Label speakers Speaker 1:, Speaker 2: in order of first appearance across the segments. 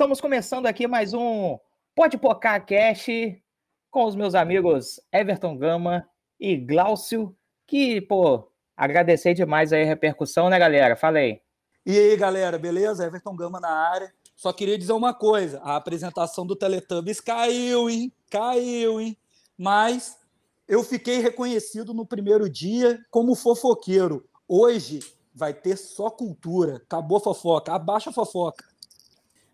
Speaker 1: estamos começando aqui mais um Pode Pocar Cash com os meus amigos Everton Gama e Glaucio, que, pô, agradecer demais aí a repercussão, né, galera? Falei.
Speaker 2: E aí, galera, beleza? Everton Gama na área. Só queria dizer uma coisa: a apresentação do Teletubbies caiu, hein? Caiu, hein? Mas eu fiquei reconhecido no primeiro dia como fofoqueiro. Hoje vai ter só cultura. Acabou a fofoca. Abaixa a fofoca.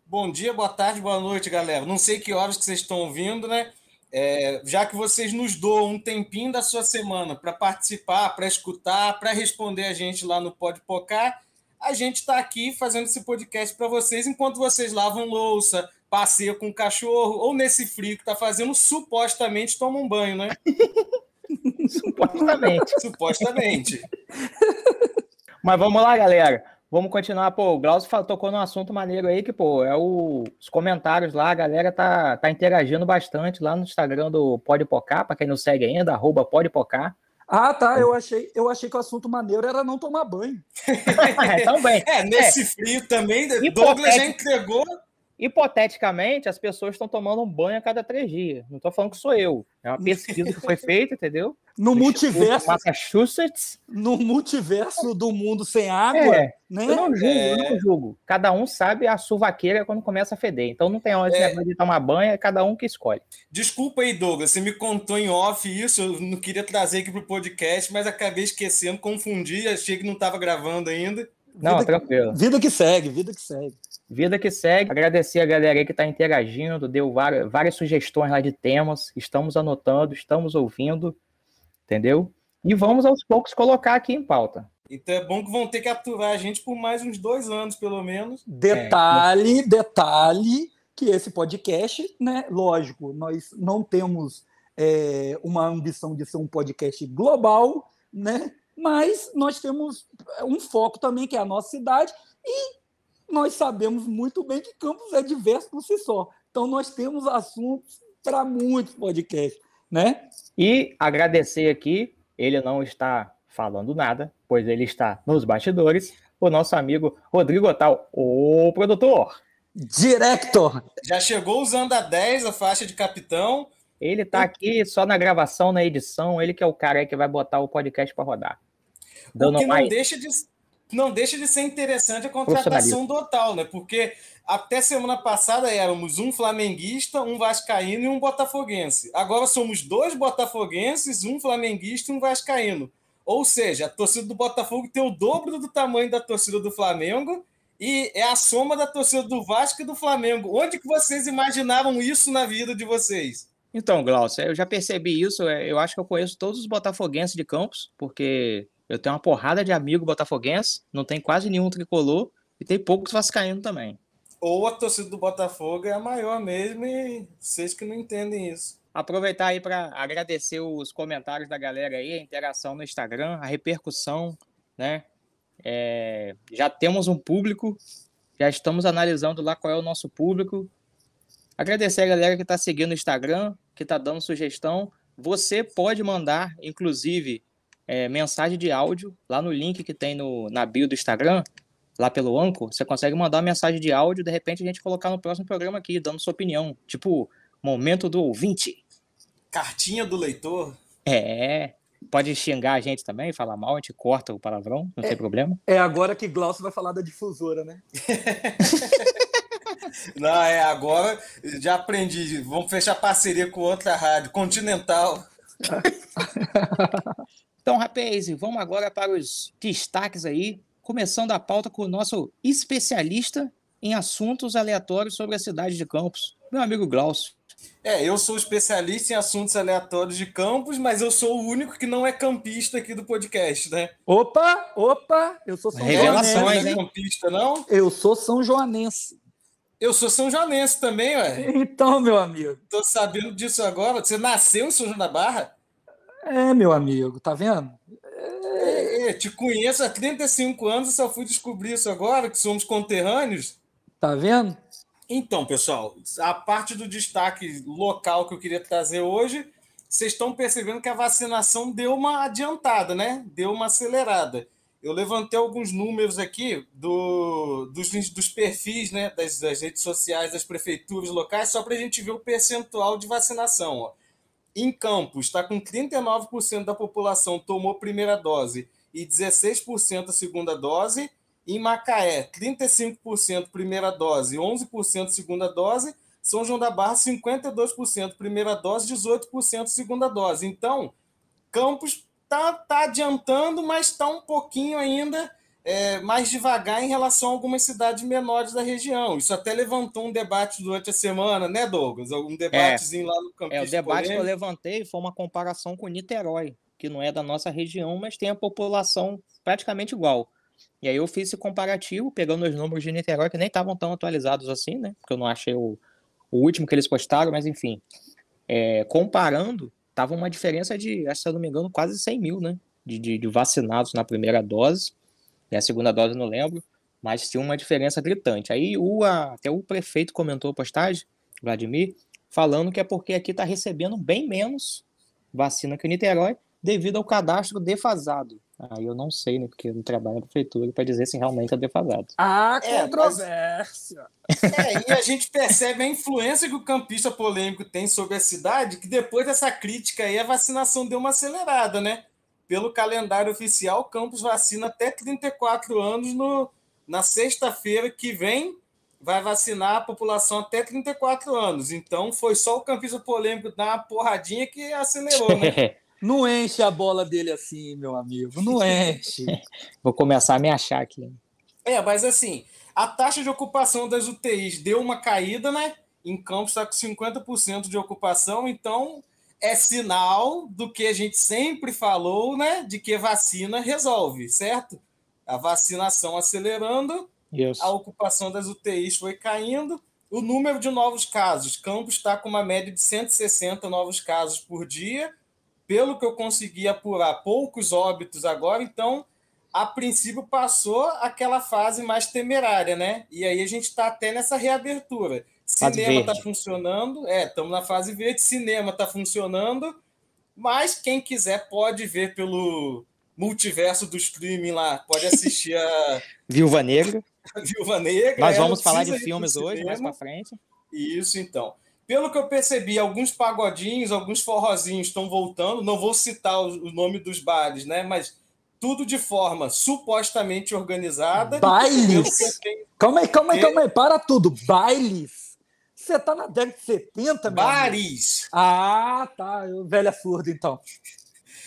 Speaker 3: Bom dia, boa tarde, boa noite, galera. Não sei que horas que vocês estão ouvindo, né? É, já que vocês nos doam um tempinho da sua semana para participar, para escutar, para responder a gente lá no Pode Pocar, a gente está aqui fazendo esse podcast para vocês enquanto vocês lavam louça, passeiam com o cachorro, ou nesse frio que está fazendo, supostamente tomam um banho, né?
Speaker 1: supostamente.
Speaker 3: supostamente.
Speaker 1: Mas vamos lá, galera. Vamos continuar, pô, o Glaucio tocou num assunto maneiro aí, que, pô, é o, os comentários lá, a galera tá, tá interagindo bastante lá no Instagram do Pode Pocar, para quem não segue ainda, arroba Pode Pocar.
Speaker 2: Ah, tá, eu achei, eu achei que o assunto maneiro era não tomar banho.
Speaker 3: é, também. É, nesse é. frio também, Douglas já entregou
Speaker 1: Hipoteticamente, as pessoas estão tomando um banho a cada três dias. Não estou falando que sou eu. É uma pesquisa que foi feita, entendeu?
Speaker 2: No multiverso.
Speaker 1: Massachusetts.
Speaker 2: No multiverso do mundo sem água. É, né?
Speaker 1: Eu não julgo, é... eu não julgo. Cada um sabe a suvaqueira quando começa a feder. Então não tem hora é... de tomar banho, é cada um que escolhe.
Speaker 3: Desculpa aí, Douglas. Você me contou em off isso. Eu não queria trazer aqui para o podcast, mas acabei esquecendo, confundi, achei que não estava gravando ainda.
Speaker 1: Não,
Speaker 2: vida,
Speaker 1: tranquilo.
Speaker 2: Vida que segue, vida que segue.
Speaker 1: Vida que segue. Agradecer a galera aí que está interagindo, deu várias, várias sugestões lá de temas. Estamos anotando, estamos ouvindo, entendeu? E vamos aos poucos colocar aqui em pauta.
Speaker 3: Então é bom que vão ter que aturar a gente por mais uns dois anos, pelo menos.
Speaker 2: Detalhe, é. detalhe, que esse podcast, né? Lógico, nós não temos é, uma ambição de ser um podcast global, né? Mas nós temos um foco também, que é a nossa cidade, e nós sabemos muito bem que Campos é diverso por si só. Então, nós temos assuntos para muitos podcasts, né?
Speaker 1: E agradecer aqui, ele não está falando nada, pois ele está nos bastidores, o nosso amigo Rodrigo Otal, o produtor.
Speaker 2: Director!
Speaker 3: Já chegou usando a 10, a faixa de capitão.
Speaker 1: Ele está aqui só na gravação, na edição, ele que é o cara que vai botar o podcast para rodar.
Speaker 3: Dando o que não deixa, de, não deixa de ser interessante a contratação do Otal, né? Porque até semana passada éramos um flamenguista, um vascaíno e um botafoguense. Agora somos dois botafoguenses, um flamenguista e um vascaíno. Ou seja, a torcida do Botafogo tem o dobro do tamanho da torcida do Flamengo e é a soma da torcida do Vasco e do Flamengo. Onde que vocês imaginavam isso na vida de vocês?
Speaker 1: Então, Glaucio, eu já percebi isso. É, eu acho que eu conheço todos os botafoguenses de Campos, porque eu tenho uma porrada de amigo botafoguense, não tem quase nenhum tricolor e tem poucos vascaínos também.
Speaker 3: Ou a torcida do Botafogo é a maior mesmo e vocês que não entendem isso.
Speaker 1: Aproveitar aí para agradecer os comentários da galera aí, a interação no Instagram, a repercussão, né? É, já temos um público, já estamos analisando lá qual é o nosso público. Agradecer a galera que está seguindo o Instagram, que está dando sugestão. Você pode mandar, inclusive, é, mensagem de áudio lá no link que tem no, na bio do Instagram, lá pelo Anco, você consegue mandar uma mensagem de áudio, de repente a gente colocar no próximo programa aqui, dando sua opinião. Tipo, momento do ouvinte.
Speaker 3: Cartinha do leitor.
Speaker 1: É. Pode xingar a gente também, falar mal, a gente corta o palavrão, não
Speaker 2: é,
Speaker 1: tem problema.
Speaker 2: É agora que Glaucio vai falar da difusora, né?
Speaker 3: não, é agora já aprendi. Vamos fechar parceria com outra rádio, Continental.
Speaker 1: Então, rapaz, vamos agora para os destaques aí, começando a pauta com o nosso especialista em assuntos aleatórios sobre a cidade de Campos, meu amigo Glaucio.
Speaker 3: É, eu sou especialista em assuntos aleatórios de Campos, mas eu sou o único que não é campista aqui do podcast, né?
Speaker 2: Opa, opa, eu sou São
Speaker 1: Revelações,
Speaker 3: Não é campista, não?
Speaker 2: Eu sou São Joanense.
Speaker 3: Eu sou São Joanense também, ué.
Speaker 2: Então, meu amigo.
Speaker 3: Tô sabendo disso agora. Você nasceu em São João da Barra?
Speaker 2: É, meu amigo, tá vendo?
Speaker 3: É, é, te conheço há 35 anos e só fui descobrir isso agora, que somos conterrâneos.
Speaker 2: Tá vendo?
Speaker 3: Então, pessoal, a parte do destaque local que eu queria trazer hoje, vocês estão percebendo que a vacinação deu uma adiantada, né? Deu uma acelerada. eu levantei alguns números aqui do, dos, dos perfis né, das, das redes sociais das prefeituras locais, só para a gente ver o percentual de vacinação. Ó. Em Campos, está com 39% da população tomou primeira dose e 16% a segunda dose. Em Macaé, 35% primeira dose e 11% segunda dose. São João da Barra, 52% primeira dose, 18% segunda dose. Então, Campos está tá adiantando, mas está um pouquinho ainda é, mais devagar em relação a algumas cidades menores da região. Isso até levantou um debate durante a semana, né, Douglas? Um debatezinho é, lá no Campos.
Speaker 1: É, o debate polêmico. que eu levantei foi uma comparação com Niterói, que não é da nossa região, mas tem a população praticamente igual. E aí eu fiz esse comparativo, pegando os números de Niterói, que nem estavam tão atualizados assim, né? Porque eu não achei o, o último que eles postaram, mas enfim. É, comparando, tava uma diferença de, se eu não me engano, quase 100 mil, né? De, de, de, vacinados na primeira dose, e a segunda dose não lembro, mas tinha uma diferença gritante. Aí o, a, até o prefeito comentou a postagem, Vladimir, falando que é porque aqui está recebendo bem menos vacina que o Niterói, devido ao cadastro defasado. Aí eu não sei, né? Porque eu não trabalho na prefeitura para dizer se realmente é defasado.
Speaker 2: Ah, controvérsia!
Speaker 3: Mas... É, e a gente percebe a influência que o campista polêmico tem sobre a cidade, que depois dessa crítica aí, a vacinação deu uma acelerada, né? Pelo calendário oficial, o campus vacina até 34 anos no, na sexta-feira que vem. Vai vacinar a população até 34 anos. Então, foi só o campista polêmico dar uma porradinha que acelerou, né?
Speaker 2: Não enche a bola dele assim, meu amigo. Não enche.
Speaker 1: Vou começar a me achar aqui.
Speaker 3: É, mas assim, a taxa de ocupação das UTIs deu uma caída, né? Em Campos está com 50% de ocupação, então é sinal do que a gente sempre falou, né? De que vacina resolve, certo? A vacinação acelerando,
Speaker 1: Isso.
Speaker 3: a ocupação das UTIs foi caindo, o número de novos casos. Campos está com uma média de 160 novos casos por dia, pelo que eu consegui apurar, poucos óbitos agora, então, a princípio, passou aquela fase mais temerária, né? E aí a gente está até nessa reabertura. Cinema está funcionando, é, estamos na fase verde, cinema está funcionando, mas quem quiser pode ver pelo multiverso do streaming lá, pode assistir a.
Speaker 1: Viúva Negra.
Speaker 3: Viúva Negra.
Speaker 1: Nós vamos falar de filmes hoje, mais para frente.
Speaker 3: Isso, então. Pelo que eu percebi, alguns pagodinhos, alguns forrozinhos estão voltando. Não vou citar o nome dos bares, né? Mas tudo de forma supostamente organizada.
Speaker 2: Bailes? Calma aí, calma aí, calma aí. Para tudo. Bailes? Você tá na década de 70, meu
Speaker 3: Bares!
Speaker 2: Ah, tá. Velha surda, então.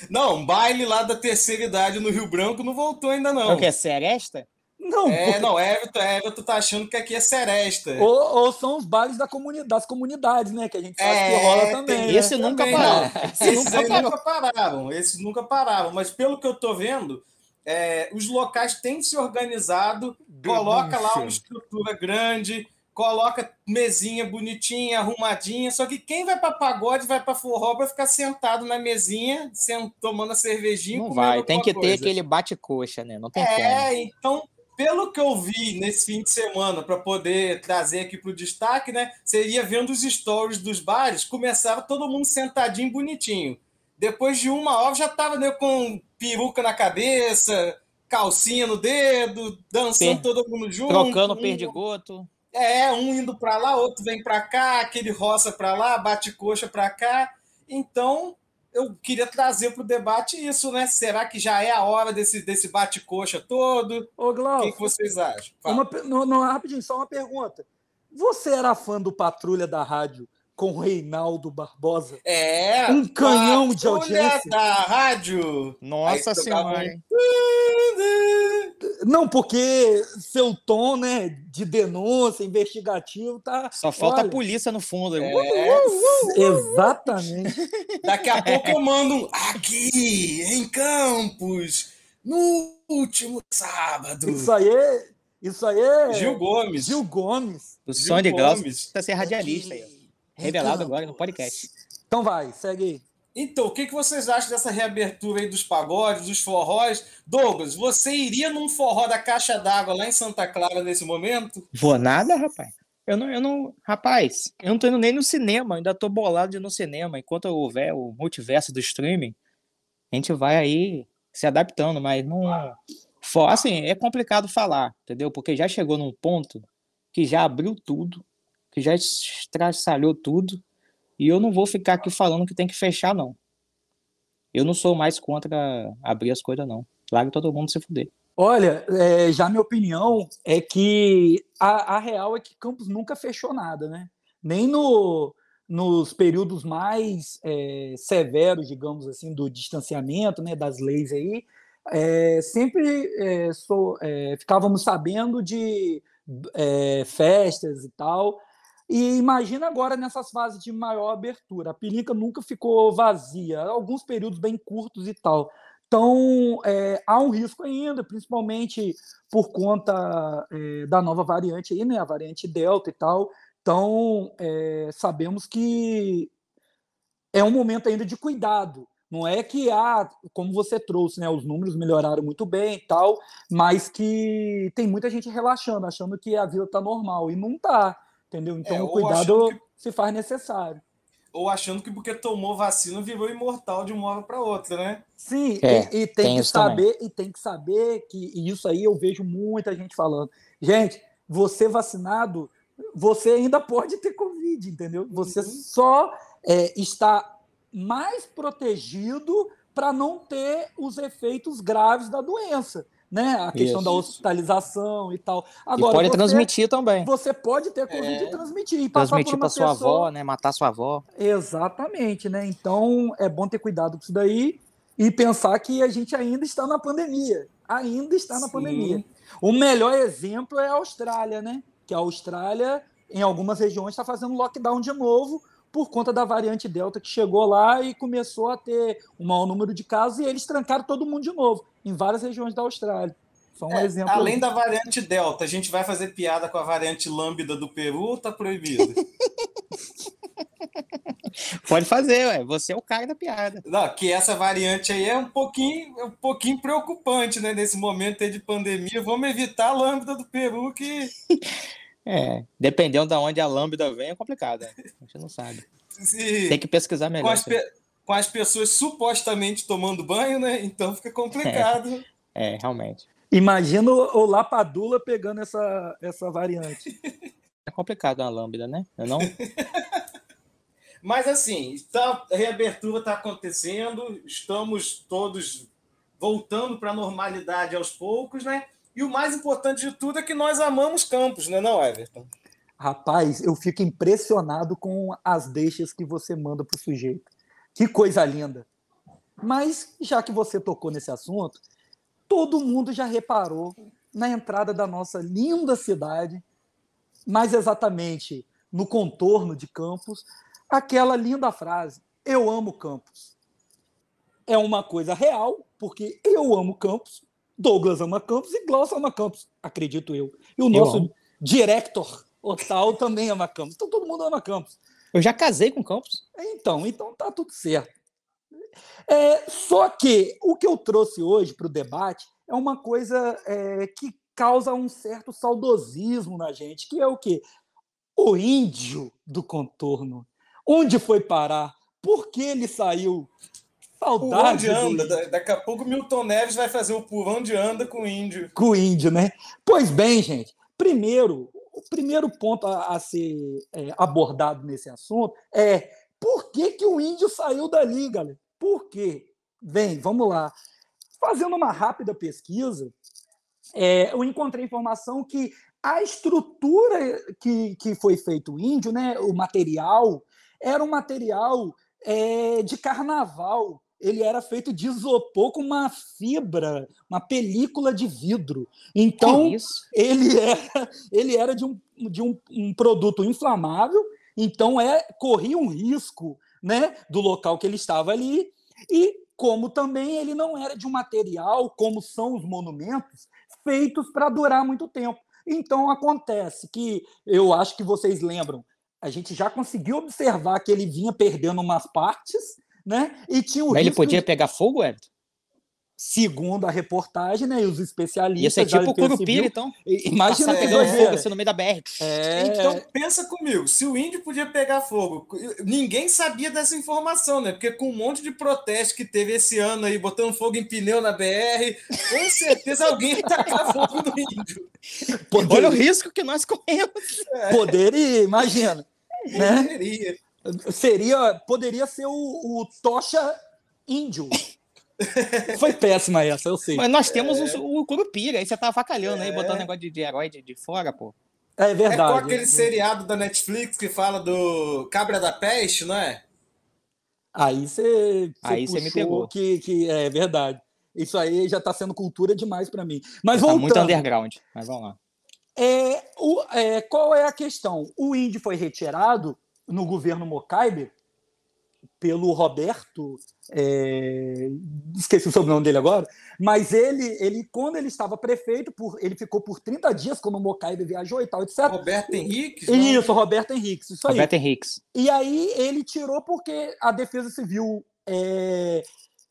Speaker 3: Não, baile lá da terceira idade no Rio Branco não voltou ainda, não.
Speaker 1: O que é Seresta?
Speaker 3: Não, é, porque... não, Everton, Everton tá achando que aqui é seresta.
Speaker 2: Ou, ou são os bailes da comunidade, das comunidades, né? Que a gente sabe é, que rola também.
Speaker 1: Esse né? nunca parou.
Speaker 3: Esses nunca, parou. nunca pararam. Esses nunca pararam. Mas pelo que eu tô vendo, é, os locais têm se organizado, coloca lá uma estrutura grande, coloca mesinha bonitinha, arrumadinha. Só que quem vai para pagode, vai para forró para ficar sentado na mesinha, sent, tomando a cervejinha.
Speaker 1: Não vai, tem que coisa. ter aquele bate-coxa, né? Não tem
Speaker 3: É, como. então pelo que eu vi nesse fim de semana, para poder trazer aqui para o destaque, né? Você ia vendo os stories dos bares, começava todo mundo sentadinho, bonitinho. Depois de uma hora já estava né, com peruca na cabeça, calcinha no dedo, dançando per... todo mundo junto.
Speaker 1: Trocando um... perdigoto.
Speaker 3: É, um indo para lá, outro vem para cá, aquele roça para lá, bate coxa para cá. Então, eu queria trazer para o debate isso, né? Será que já é a hora desse, desse bate-coxa todo?
Speaker 2: Ô, Glauco,
Speaker 3: o que, que vocês acham?
Speaker 2: Uma, não, não, rapidinho, só uma pergunta. Você era fã do Patrulha da Rádio com Reinaldo Barbosa?
Speaker 3: É.
Speaker 2: Um canhão de audiência.
Speaker 3: da Rádio.
Speaker 1: Nossa Senhora.
Speaker 2: Não, porque seu tom, né, de denúncia, investigativo, tá.
Speaker 1: Só falta olha, a polícia no fundo.
Speaker 3: É, uh, uh,
Speaker 2: uh, Exatamente.
Speaker 3: Daqui a pouco eu mando aqui em Campos, no último sábado.
Speaker 2: Isso aí é. Isso aí é.
Speaker 3: Gil Gomes.
Speaker 2: Gil Gomes.
Speaker 1: O sonho de Gomes. Tá ser radialista aí. Revelado agora no podcast.
Speaker 2: Então vai, segue aí.
Speaker 3: Então, o que, que vocês acham dessa reabertura aí dos pagodes, dos forróis? Douglas, você iria num forró da caixa d'água lá em Santa Clara nesse momento?
Speaker 1: Vou nada, rapaz. Eu não, eu não. Rapaz, eu não tô indo nem no cinema, ainda tô bolado de ir no cinema. Enquanto houver o multiverso do streaming, a gente vai aí se adaptando, mas não. Assim, é complicado falar, entendeu? Porque já chegou num ponto que já abriu tudo, que já estraçalhou tudo, e eu não vou ficar aqui falando que tem que fechar, não. Eu não sou mais contra abrir as coisas, não. Larga todo mundo se fuder.
Speaker 2: Olha, é, já minha opinião é que a, a, real é que Campos nunca fechou nada, né? Nem no, nos períodos mais é, severos, digamos assim, do distanciamento, né, das leis aí, é, sempre é, sou, é, ficávamos sabendo de é, festas e tal. E imagina agora nessas fases de maior abertura. A Pilinca nunca ficou vazia, alguns períodos bem curtos e tal. Então, é, há um risco ainda, principalmente por conta é, da nova variante aí, né, a variante Delta e tal. Então, é, sabemos que é um momento ainda de cuidado. Não é que, ah, como você trouxe, né, os números melhoraram muito bem e tal, mas que tem muita gente relaxando, achando que a vida está normal, e não está, entendeu? Então, é, o cuidado que... se faz necessário
Speaker 3: ou achando que porque tomou vacina virou imortal de uma hora para outra, né?
Speaker 2: Sim, é, e, e, tem, tem que saber, também. e tem que saber que e isso aí eu vejo muita gente falando. Gente, você vacinado, você ainda pode ter Covid, entendeu? Você uhum. só é, está mais protegido para não ter os efeitos graves da doença né? A questão Isso. da hospitalização e tal.
Speaker 1: Agora, e pode você, transmitir também.
Speaker 2: Você pode ter Covid é. e transmitir. E
Speaker 1: transmitir para sua avó, né? Matar sua avó.
Speaker 2: Exatamente, né? Então é bom ter cuidado com isso daí e pensar que a gente ainda está na pandemia. Ainda está na Sim. pandemia. O melhor exemplo é a Austrália, né? Que a Austrália, em algumas regiões, está fazendo lockdown de novo por conta da variante Delta que chegou lá e começou a ter um maior número de casos e eles trancaram todo mundo de novo em várias regiões da Austrália. Só um é, exemplo.
Speaker 3: Além aí. da variante Delta, a gente vai fazer piada com a variante Lambda do Peru ou tá proibido?
Speaker 1: Pode fazer, ué. Você é o cara da piada.
Speaker 3: Não, que essa variante aí é um pouquinho, é um pouquinho preocupante, né? Nesse momento de pandemia. Vamos evitar a lambda do Peru, que.
Speaker 1: É, dependendo de onde a lambda vem, é complicado. Né? A gente não sabe. Tem que pesquisar melhor.
Speaker 3: Com as, pe com as, pessoas supostamente tomando banho, né? Então fica complicado.
Speaker 1: É, é realmente.
Speaker 2: Imagina o Lapadula pegando essa, essa variante.
Speaker 1: É complicado a lambda, né? Eu não.
Speaker 3: Mas assim, tá, a reabertura está acontecendo, estamos todos voltando para a normalidade aos poucos, né? E o mais importante de tudo é que nós amamos Campos, né, não, Everton?
Speaker 2: Rapaz, eu fico impressionado com as deixas que você manda para o sujeito. Que coisa linda. Mas, já que você tocou nesse assunto, todo mundo já reparou na entrada da nossa linda cidade, mais exatamente no contorno de Campos, aquela linda frase: Eu amo Campos. É uma coisa real, porque eu amo Campos, Douglas ama Campos e Glaucio ama Campos, acredito eu. E o nosso eu director, Otal, também ama Campos. Então todo mundo ama Campos.
Speaker 1: Eu já casei com Campos.
Speaker 2: Então, então tá tudo certo. É, só que o que eu trouxe hoje para o debate é uma coisa é, que causa um certo saudosismo na gente, que é o quê? O índio do contorno. Onde foi parar? Por que ele saiu?
Speaker 3: Saudade. Por onde anda? Daqui a pouco Milton Neves vai fazer o por onde anda com o índio.
Speaker 2: Com o índio, né? Pois bem, gente. Primeiro, o primeiro ponto a, a ser é, abordado nesse assunto é por que, que o índio saiu dali, galera? Por quê? Vem, vamos lá. Fazendo uma rápida pesquisa, é, eu encontrei informação que a estrutura que, que foi feito o índio, né, o material, era um material é, de carnaval ele era feito de isopor com uma fibra, uma película de vidro. Então, ele era, ele era de, um, de um, um, produto inflamável, então é corria um risco né, do local que ele estava ali, e como também ele não era de um material, como são os monumentos, feitos para durar muito tempo. Então acontece que, eu acho que vocês lembram, a gente já conseguiu observar que ele vinha perdendo umas partes, né? E tinha o
Speaker 1: Mas ele podia de... pegar fogo, Everton?
Speaker 2: segundo a reportagem, né, e os especialistas...
Speaker 1: Ia ser tipo o Curupira, então.
Speaker 2: Imagina
Speaker 1: pegando é, fogo assim no meio da BR.
Speaker 3: É... Então, pensa comigo, se o índio podia pegar fogo, ninguém sabia dessa informação, né? Porque com um monte de protesto que teve esse ano aí, botando fogo em pneu na BR, com certeza alguém ia tacar fogo no índio.
Speaker 1: Poderia... Olha o risco que nós corremos.
Speaker 2: É. Poderia, imagina. Né? Poderia. Seria, poderia ser o, o Tocha índio. Foi péssima essa, eu sei.
Speaker 1: Mas nós temos é... o, o Curupira, aí você tá avacalhando é... aí, botando negócio de, de herói de, de fora, pô.
Speaker 2: É verdade. É
Speaker 3: com aquele seriado da Netflix que fala do Cabra da Peste, não é?
Speaker 2: Aí você
Speaker 1: aí você me pegou.
Speaker 2: Que, que é verdade. Isso aí já está sendo cultura demais para mim. Mas voltando. Tá
Speaker 1: muito underground, mas vamos lá.
Speaker 2: É, o, é, qual é a questão? O índio foi retirado no governo Mocaibe pelo Roberto, é, esqueci o sobrenome dele agora, mas ele, ele quando ele estava prefeito, por, ele ficou por 30 dias quando o Mocaibe viajou e tal, etc.
Speaker 3: Roberto Henriques?
Speaker 2: Isso, Roberto Henriques, isso
Speaker 1: Roberto aí. Henriques.
Speaker 2: E aí ele tirou porque a Defesa Civil é,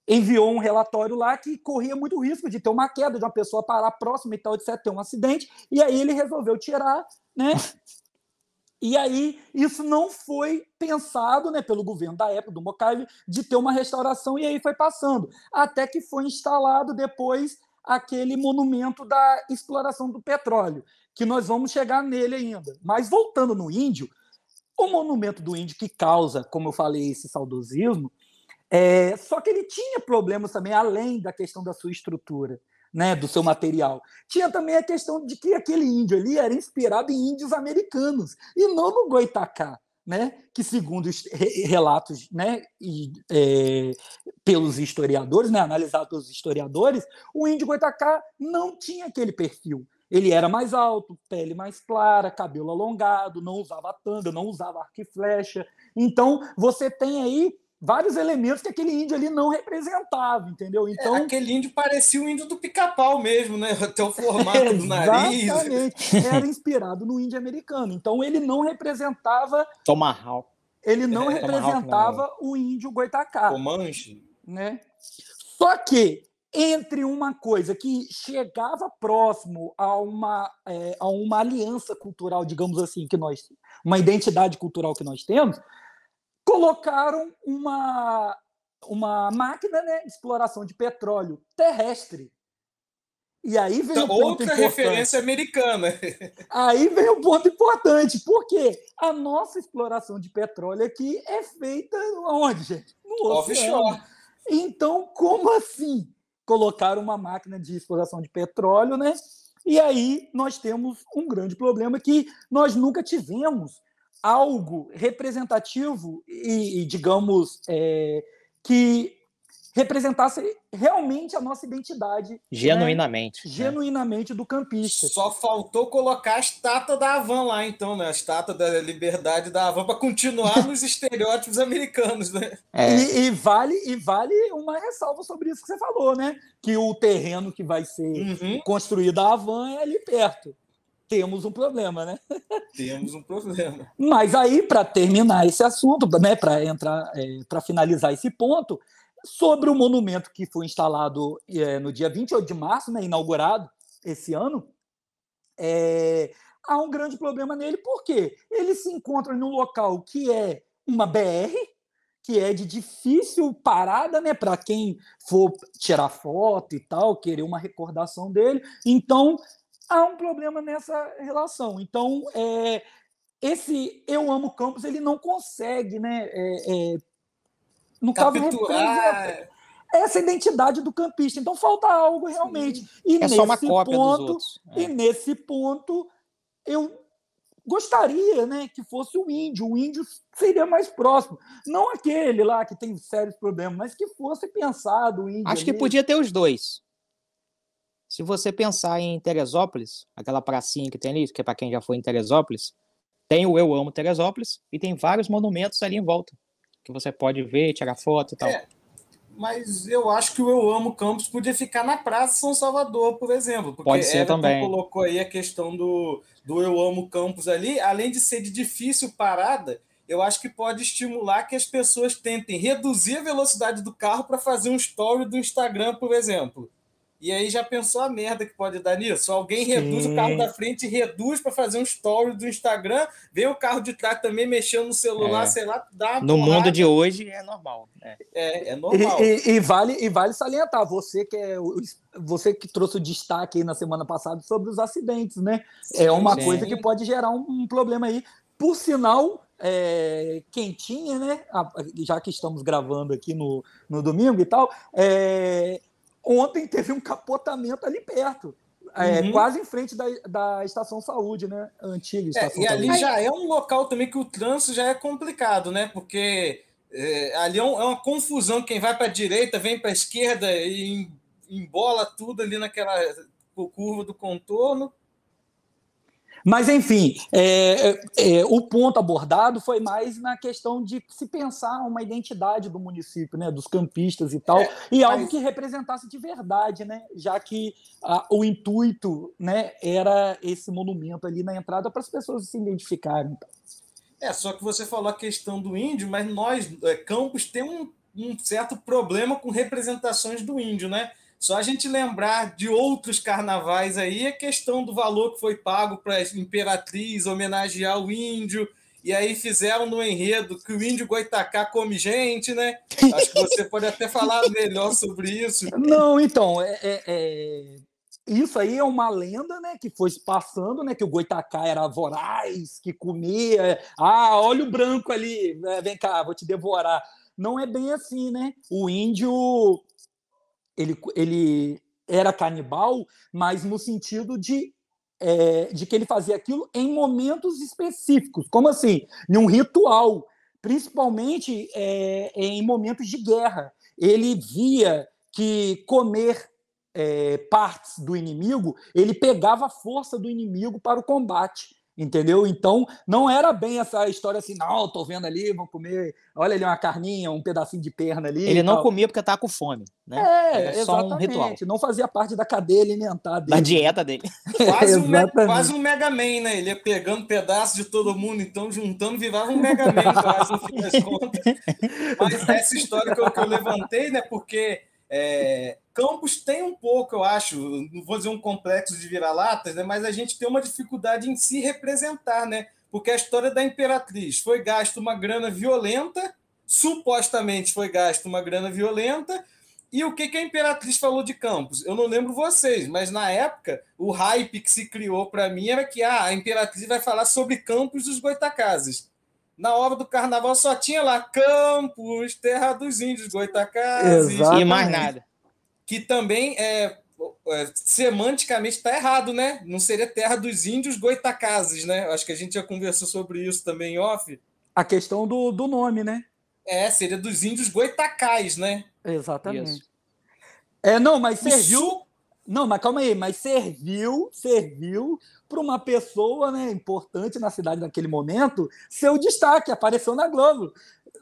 Speaker 2: enviou um relatório lá que corria muito risco de ter uma queda, de uma pessoa parar próxima e tal, etc., ter um acidente, e aí ele resolveu tirar, né? E aí, isso não foi pensado né, pelo governo da época, do Mocaibe, de ter uma restauração, e aí foi passando. Até que foi instalado depois aquele monumento da exploração do petróleo, que nós vamos chegar nele ainda. Mas voltando no índio, o monumento do índio que causa, como eu falei, esse saudosismo, é, só que ele tinha problemas também, além da questão da sua estrutura né, do seu material. Tinha também a questão de que aquele índio ali era inspirado em índios americanos e não no Goitacá. Né, que segundo os relatos né, e, é, pelos historiadores, né, analisado pelos historiadores, o índio Goitacá não tinha aquele perfil. Ele era mais alto, pele mais clara, cabelo alongado, não usava tanga, não usava arco e flecha. Então, você tem aí vários elementos que aquele índio ali não representava, entendeu?
Speaker 3: É,
Speaker 2: então
Speaker 3: é, aquele índio parecia o índio do pica-pau mesmo, né? Até o formato do nariz.
Speaker 2: Exatamente. Era inspirado no índio americano. Então ele não representava
Speaker 1: Tomahawk.
Speaker 2: Ele não é, representava o índio goitacá.
Speaker 3: Comanche.
Speaker 2: Né? Só que entre uma coisa que chegava próximo a uma, é, a uma aliança cultural, digamos assim, que nós, uma identidade cultural que nós temos, colocaram uma, uma máquina né, de exploração de petróleo terrestre. E aí vem então, o ponto outra importante.
Speaker 3: referência americana.
Speaker 2: Aí vem o ponto importante, porque a nossa exploração de petróleo aqui é feita onde, gente?
Speaker 3: No Offshore.
Speaker 2: Então, como assim colocar uma máquina de exploração de petróleo, né? E aí nós temos um grande problema que nós nunca tivemos algo representativo e, e digamos, é, que representasse realmente a nossa identidade. Né,
Speaker 1: genuinamente.
Speaker 2: Né? Genuinamente do campista.
Speaker 3: Só faltou colocar a estátua da Havan lá, então, né? A estátua da liberdade da Havan para continuar nos estereótipos americanos, né?
Speaker 2: É. E, e, vale, e vale uma ressalva sobre isso que você falou, né? Que o terreno que vai ser uhum. construído a Havan é ali perto temos um problema, né?
Speaker 3: Temos um problema.
Speaker 2: Mas aí, para terminar esse assunto, né, para entrar, é, para finalizar esse ponto, sobre o monumento que foi instalado é, no dia 28 de março, né, inaugurado esse ano, é, há um grande problema nele, porque ele se encontra num local que é uma BR, que é de difícil parada, né, para quem for tirar foto e tal, querer uma recordação dele. Então, há um problema nessa relação. Então, é, esse Eu Amo Campos, ele não consegue, né? É, é, no
Speaker 3: Capturar... caso,
Speaker 2: essa identidade do campista. Então, falta algo realmente. E
Speaker 1: é
Speaker 2: nesse
Speaker 1: só uma cópia
Speaker 2: ponto,
Speaker 1: dos outros.
Speaker 2: É. E nesse ponto, eu gostaria né, que fosse o índio. O índio seria mais próximo. Não aquele lá que tem sérios problemas, mas que fosse pensado o índio.
Speaker 1: Acho ali. que podia ter os dois. Se você pensar em Teresópolis, aquela pracinha que tem ali, que é para quem já foi em Teresópolis, tem o Eu Amo Teresópolis e tem vários monumentos ali em volta que você pode ver, tirar foto e tal. É,
Speaker 3: mas eu acho que o Eu Amo Campos podia ficar na Praça São Salvador, por exemplo. Porque
Speaker 1: pode ser Everton também.
Speaker 3: colocou aí a questão do, do Eu Amo Campos ali, além de ser de difícil parada, eu acho que pode estimular que as pessoas tentem reduzir a velocidade do carro para fazer um story do Instagram, por exemplo. E aí já pensou a merda que pode dar nisso? Alguém Sim. reduz o carro da frente e reduz para fazer um story do Instagram, vem o carro de trás também mexendo no celular, é. sei lá, dá
Speaker 1: No porrada. mundo de hoje é normal.
Speaker 3: Né? É, é normal.
Speaker 2: E, e, e, vale, e vale salientar, você que é você que trouxe o destaque aí na semana passada sobre os acidentes, né? Sim, é uma sim. coisa que pode gerar um, um problema aí. Por sinal, é, quentinha, né? Já que estamos gravando aqui no, no domingo e tal, é, ontem teve um capotamento ali perto. É, uhum. quase em frente da, da estação saúde, né? A antiga estação
Speaker 3: é, E ali já é um local também que o trânsito já é complicado, né? Porque é, ali é, um, é, uma confusão. Quem vai para a direita vem para a esquerda e embola tudo ali naquela curva do contorno.
Speaker 2: Mas, enfim, é, é, é, o ponto abordado foi mais na questão de se pensar uma identidade do município, né, dos campistas e tal, é, e algo que representasse de verdade, né, já que a, o intuito né, era esse monumento ali na entrada para as pessoas se identificarem.
Speaker 3: É, só que você falou a questão do índio, mas nós, é, Campos, tem um, um certo problema com representações do índio, né? Só a gente lembrar de outros carnavais aí, a questão do valor que foi pago para a Imperatriz homenagear o índio, e aí fizeram no enredo que o índio Goitacá come gente, né? Acho que você pode até falar melhor sobre isso.
Speaker 2: Não, então, é, é, é, isso aí é uma lenda, né? Que foi passando, né? Que o Goitacá era voraz, que comia. Ah, olha o branco ali, né, vem cá, vou te devorar. Não é bem assim, né? O índio ele, ele era canibal, mas no sentido de, é, de que ele fazia aquilo em momentos específicos. Como assim? Em um ritual, principalmente é, em momentos de guerra. Ele via que comer é, partes do inimigo, ele pegava a força do inimigo para o combate entendeu? Então, não era bem essa história assim, não, tô vendo ali, vão comer, olha ali uma carninha, um pedacinho de perna ali.
Speaker 1: Ele não tal. comia porque estava com fome, né?
Speaker 2: É, era só um ritual. Não fazia parte da cadeia alimentar dele.
Speaker 1: Da dieta dele.
Speaker 3: Quase, um, quase um Mega Man, né? Ele ia pegando pedaços de todo mundo, então juntando virava um Mega Man, quase, no fim das contas. Mas essa história que eu, que eu levantei, né? Porque é, Campos tem um pouco, eu acho, não vou dizer um complexo de vira-latas, né, mas a gente tem uma dificuldade em se representar, né? Porque a história da Imperatriz foi gasto uma grana violenta, supostamente foi gasto uma grana violenta, e o que, que a Imperatriz falou de Campos? Eu não lembro vocês, mas na época o hype que se criou para mim era que ah, a Imperatriz vai falar sobre Campos dos Goitacazes. Na hora do carnaval só tinha lá Campos, Terra dos Índios, Goitacazes.
Speaker 1: E mais nada
Speaker 3: que também é, é semanticamente está errado, né? Não seria terra dos índios goitacazes, né? Acho que a gente já conversou sobre isso também em off.
Speaker 2: A questão do, do nome, né?
Speaker 3: É, seria dos índios goitacais, né?
Speaker 2: Exatamente. Isso. É, não, mas serviu. Não, mas calma aí, mas serviu, serviu para uma pessoa né, importante na cidade naquele momento seu destaque, apareceu na Globo.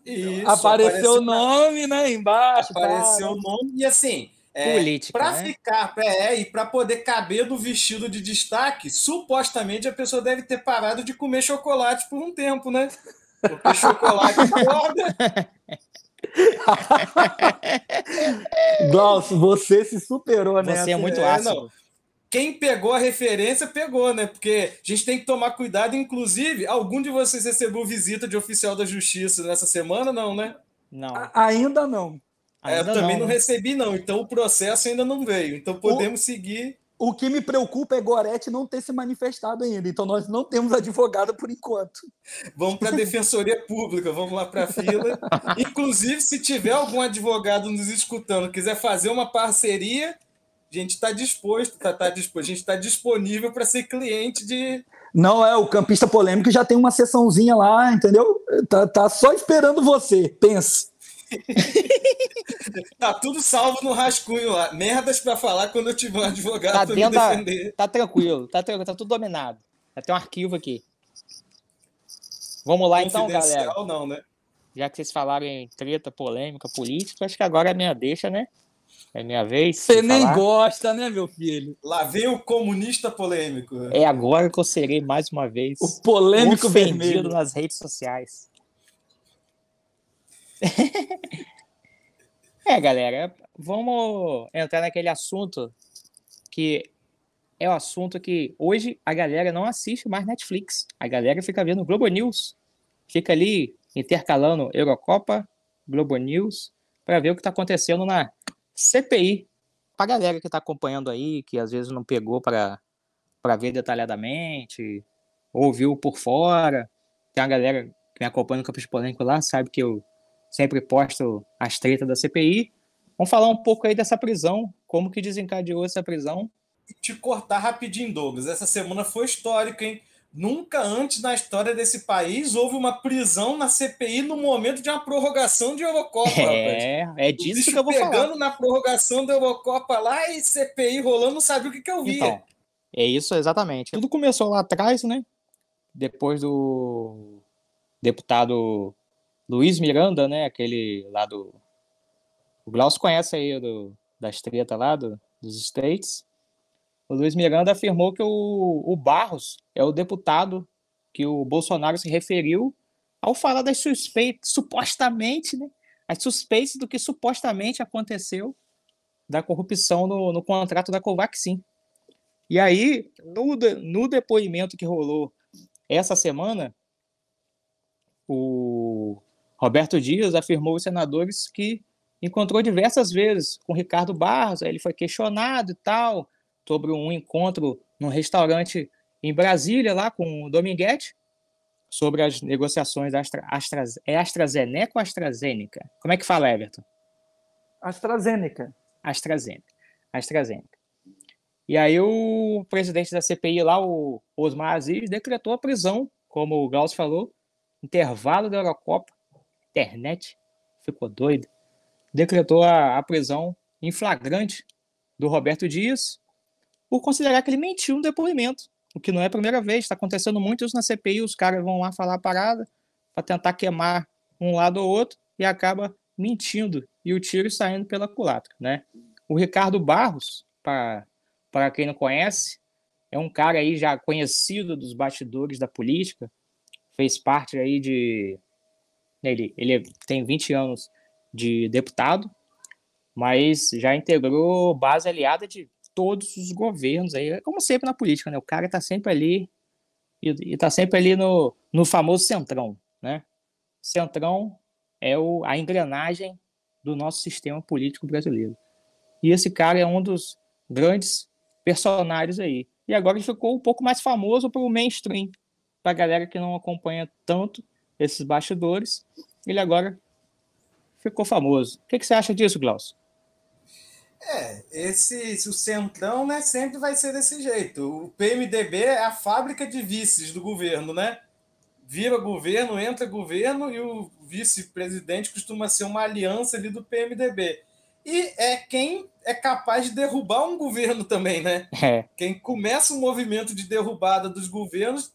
Speaker 2: Isso, apareceu o nome, na... né, embaixo.
Speaker 3: Apareceu o nome, e assim, é, Política. Para né? ficar, é, e para poder caber no vestido de destaque, supostamente a pessoa deve ter parado de comer chocolate por um tempo, né? Porque chocolate engorda.
Speaker 2: Glaucio, você se superou,
Speaker 1: né? Você é muito ácido. Não.
Speaker 3: Quem pegou a referência, pegou, né? Porque a gente tem que tomar cuidado. Inclusive, algum de vocês recebeu visita de oficial da justiça nessa semana, não, né?
Speaker 2: Não. A ainda não.
Speaker 3: É, eu também não, não, recebi, não. Então o processo ainda não veio. Então podemos o, seguir.
Speaker 2: O que me preocupa é Gorete não ter se manifestado ainda. Então nós não temos advogado por enquanto.
Speaker 3: Vamos para a Defensoria Pública, vamos lá para a fila. Inclusive, se tiver algum advogado nos escutando, quiser fazer uma parceria, a gente está disposto, tá, tá disposto, a gente está disponível para ser cliente de.
Speaker 2: Não é, o campista polêmico já tem uma sessãozinha lá, entendeu? Tá, tá só esperando você, pense.
Speaker 3: tá tudo salvo no rascunho lá. Merdas para falar quando eu tiver um advogado tá para me defender.
Speaker 1: Tá tranquilo, tá tranquilo, tá tudo dominado. Já tem um arquivo aqui. Vamos lá então, galera.
Speaker 3: não, né?
Speaker 1: Já que vocês falaram em treta, polêmica, política, acho que agora é minha deixa, né? É minha vez.
Speaker 2: Você nem falar. gosta, né, meu filho?
Speaker 3: Lá vem o comunista polêmico.
Speaker 1: É agora que eu serei mais uma vez.
Speaker 2: O polêmico vermelho
Speaker 1: nas redes sociais. é, galera, vamos entrar naquele assunto que é o assunto que hoje a galera não assiste mais Netflix. A galera fica vendo Globo News. Fica ali intercalando Eurocopa, Globo News, para ver o que está acontecendo na CPI. Para a galera que está acompanhando aí, que às vezes não pegou para ver detalhadamente, ouviu por fora. Tem a galera que me acompanha no Campus Polêmico lá, sabe que eu sempre posto as tretas da CPI. Vamos falar um pouco aí dessa prisão, como que desencadeou essa prisão.
Speaker 3: Te cortar rapidinho, Douglas. Essa semana foi histórica, hein? Nunca antes na história desse país houve uma prisão na CPI no momento de uma prorrogação de Eurocopa.
Speaker 1: É, rapaz. é disso que eu vou
Speaker 3: pegando
Speaker 1: falar.
Speaker 3: Pegando na prorrogação da Eurocopa lá e CPI rolando, não sabia o que, que eu via. Então,
Speaker 1: é isso exatamente. Tudo começou lá atrás, né? Depois do deputado Luiz Miranda, né? Aquele lá do. O Glaucio conhece aí do, das tretas lá do, dos States. O Luiz Miranda afirmou que o, o Barros é o deputado que o Bolsonaro se referiu ao falar das suspeitas, supostamente, né? As suspeitas do que supostamente aconteceu da corrupção no, no contrato da Covaxin. E aí, no, no depoimento que rolou essa semana, o Roberto Dias afirmou aos senadores que encontrou diversas vezes com Ricardo Barros, aí ele foi questionado e tal, sobre um encontro num restaurante em Brasília, lá com o Dominguete, sobre as negociações Astra, Astra, é AstraZeneca ou AstraZeneca? Como é que fala, Everton?
Speaker 2: AstraZeneca.
Speaker 1: AstraZeneca. AstraZeneca. E aí o presidente da CPI lá, o Osmar Aziz, decretou a prisão, como o Gauss falou, intervalo da Eurocopa, internet, ficou doido, decretou a, a prisão em flagrante do Roberto Dias por considerar que ele mentiu no depoimento, o que não é a primeira vez, está acontecendo muito isso na CPI, os caras vão lá falar a parada para tentar queimar um lado ou outro e acaba mentindo e o tiro saindo pela culatra, né? O Ricardo Barros, para quem não conhece, é um cara aí já conhecido dos bastidores da política, fez parte aí de ele, ele tem 20 anos de deputado, mas já integrou base aliada de todos os governos aí, como sempre na política, né? O cara tá sempre ali e, e tá sempre ali no, no famoso centrão, né? Centrão é o, a engrenagem do nosso sistema político brasileiro. E esse cara é um dos grandes personagens aí. E agora ele ficou um pouco mais famoso para o mainstream, para a galera que não acompanha tanto esses bastidores. Ele agora ficou famoso. O que, que você acha disso, Glaucio?
Speaker 3: É, esse o centrão, né, sempre vai ser desse jeito. O PMDB é a fábrica de vices do governo, né? Vira governo, entra governo e o vice-presidente costuma ser uma aliança ali do PMDB. E é quem é capaz de derrubar um governo também, né?
Speaker 1: É.
Speaker 3: Quem começa o um movimento de derrubada dos governos,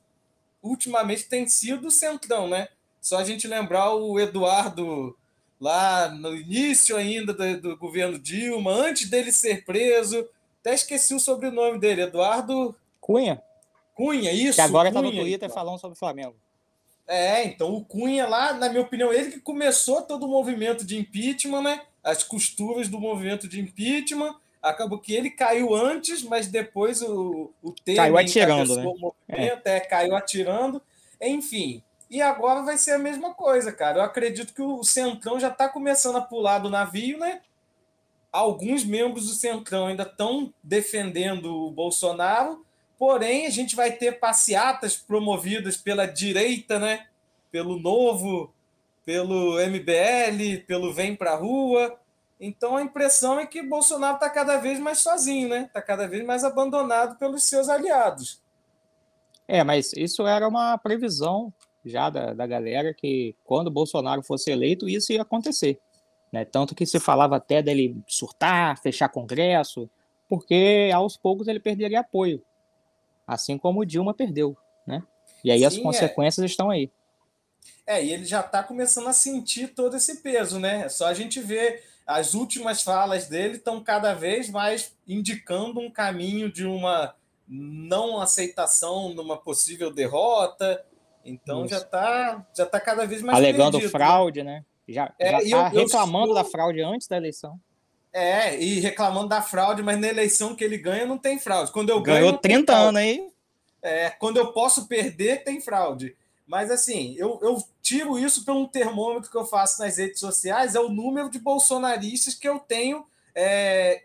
Speaker 3: ultimamente tem sido o centrão, né? Só a gente lembrar o Eduardo lá no início ainda do, do, governo Dilma, antes dele ser preso. Até esqueci o sobrenome dele, Eduardo
Speaker 1: Cunha.
Speaker 3: Cunha, isso.
Speaker 1: Que agora está no Twitter então. falando sobre o Flamengo.
Speaker 3: É, então o Cunha lá, na minha opinião, ele que começou todo o movimento de impeachment, né? As costuras do movimento de impeachment. Acabou que ele caiu antes, mas depois o, o Temer
Speaker 1: caiu atirando, né?
Speaker 3: o movimento, é. é, caiu atirando. Enfim, e agora vai ser a mesma coisa, cara. Eu acredito que o Centrão já está começando a pular do navio, né? Alguns membros do Centrão ainda estão defendendo o Bolsonaro, porém a gente vai ter passeatas promovidas pela direita, né? Pelo Novo, pelo MBL, pelo Vem Pra Rua. Então a impressão é que Bolsonaro está cada vez mais sozinho, né? Está cada vez mais abandonado pelos seus aliados.
Speaker 1: É, mas isso era uma previsão já da, da galera que quando Bolsonaro fosse eleito, isso ia acontecer. Né? Tanto que se falava até dele surtar, fechar Congresso, porque aos poucos ele perderia apoio, assim como o Dilma perdeu. Né? E aí Sim, as é. consequências é. estão aí.
Speaker 3: É, e ele já está começando a sentir todo esse peso, né? É só a gente ver as últimas falas dele estão cada vez mais indicando um caminho de uma não aceitação numa possível derrota, então Isso. já está já tá cada vez mais
Speaker 1: Alegando perdido, fraude, né? Já, é, já tá reclamando eu, da fraude antes da eleição.
Speaker 3: É, e reclamando da fraude, mas na eleição que ele ganha não tem fraude. Quando eu
Speaker 1: Ganhou
Speaker 3: ganho,
Speaker 1: 30 anos aí.
Speaker 3: É, quando eu posso perder, tem fraude. Mas assim, eu, eu tiro isso pelo termômetro que eu faço nas redes sociais, é o número de bolsonaristas que eu tenho, é,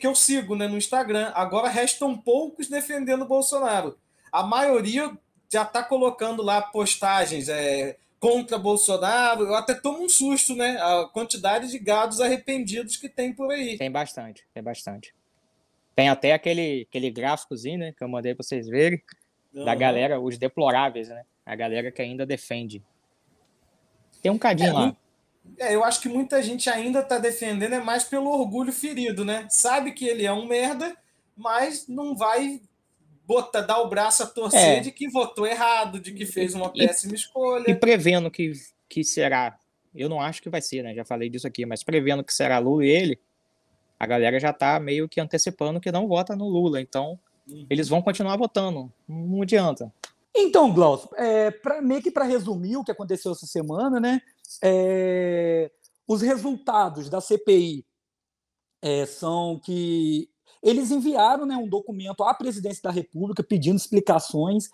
Speaker 3: que eu sigo né, no Instagram. Agora restam poucos defendendo o Bolsonaro. A maioria já está colocando lá postagens é, contra Bolsonaro. Eu até tomo um susto, né? A quantidade de gados arrependidos que tem por aí.
Speaker 1: Tem bastante, tem bastante. Tem até aquele, aquele gráficozinho, né, que eu mandei para vocês verem, uhum. da galera, os deploráveis, né? A galera que ainda defende. Tem um cadinho é, lá.
Speaker 3: É, eu acho que muita gente ainda está defendendo é mais pelo orgulho ferido, né? Sabe que ele é um merda, mas não vai botar, dar o braço a torcer é. de que votou errado, de que fez uma e, péssima escolha.
Speaker 1: E prevendo que, que será, eu não acho que vai ser, né? Já falei disso aqui, mas prevendo que será Lula e ele, a galera já está meio que antecipando que não vota no Lula. Então, uhum. eles vão continuar votando. Não adianta.
Speaker 2: Então, Glaucio, é, pra, meio que para resumir o que aconteceu essa semana, né? É, os resultados da CPI é, são que eles enviaram né, um documento à presidência da República pedindo explicações.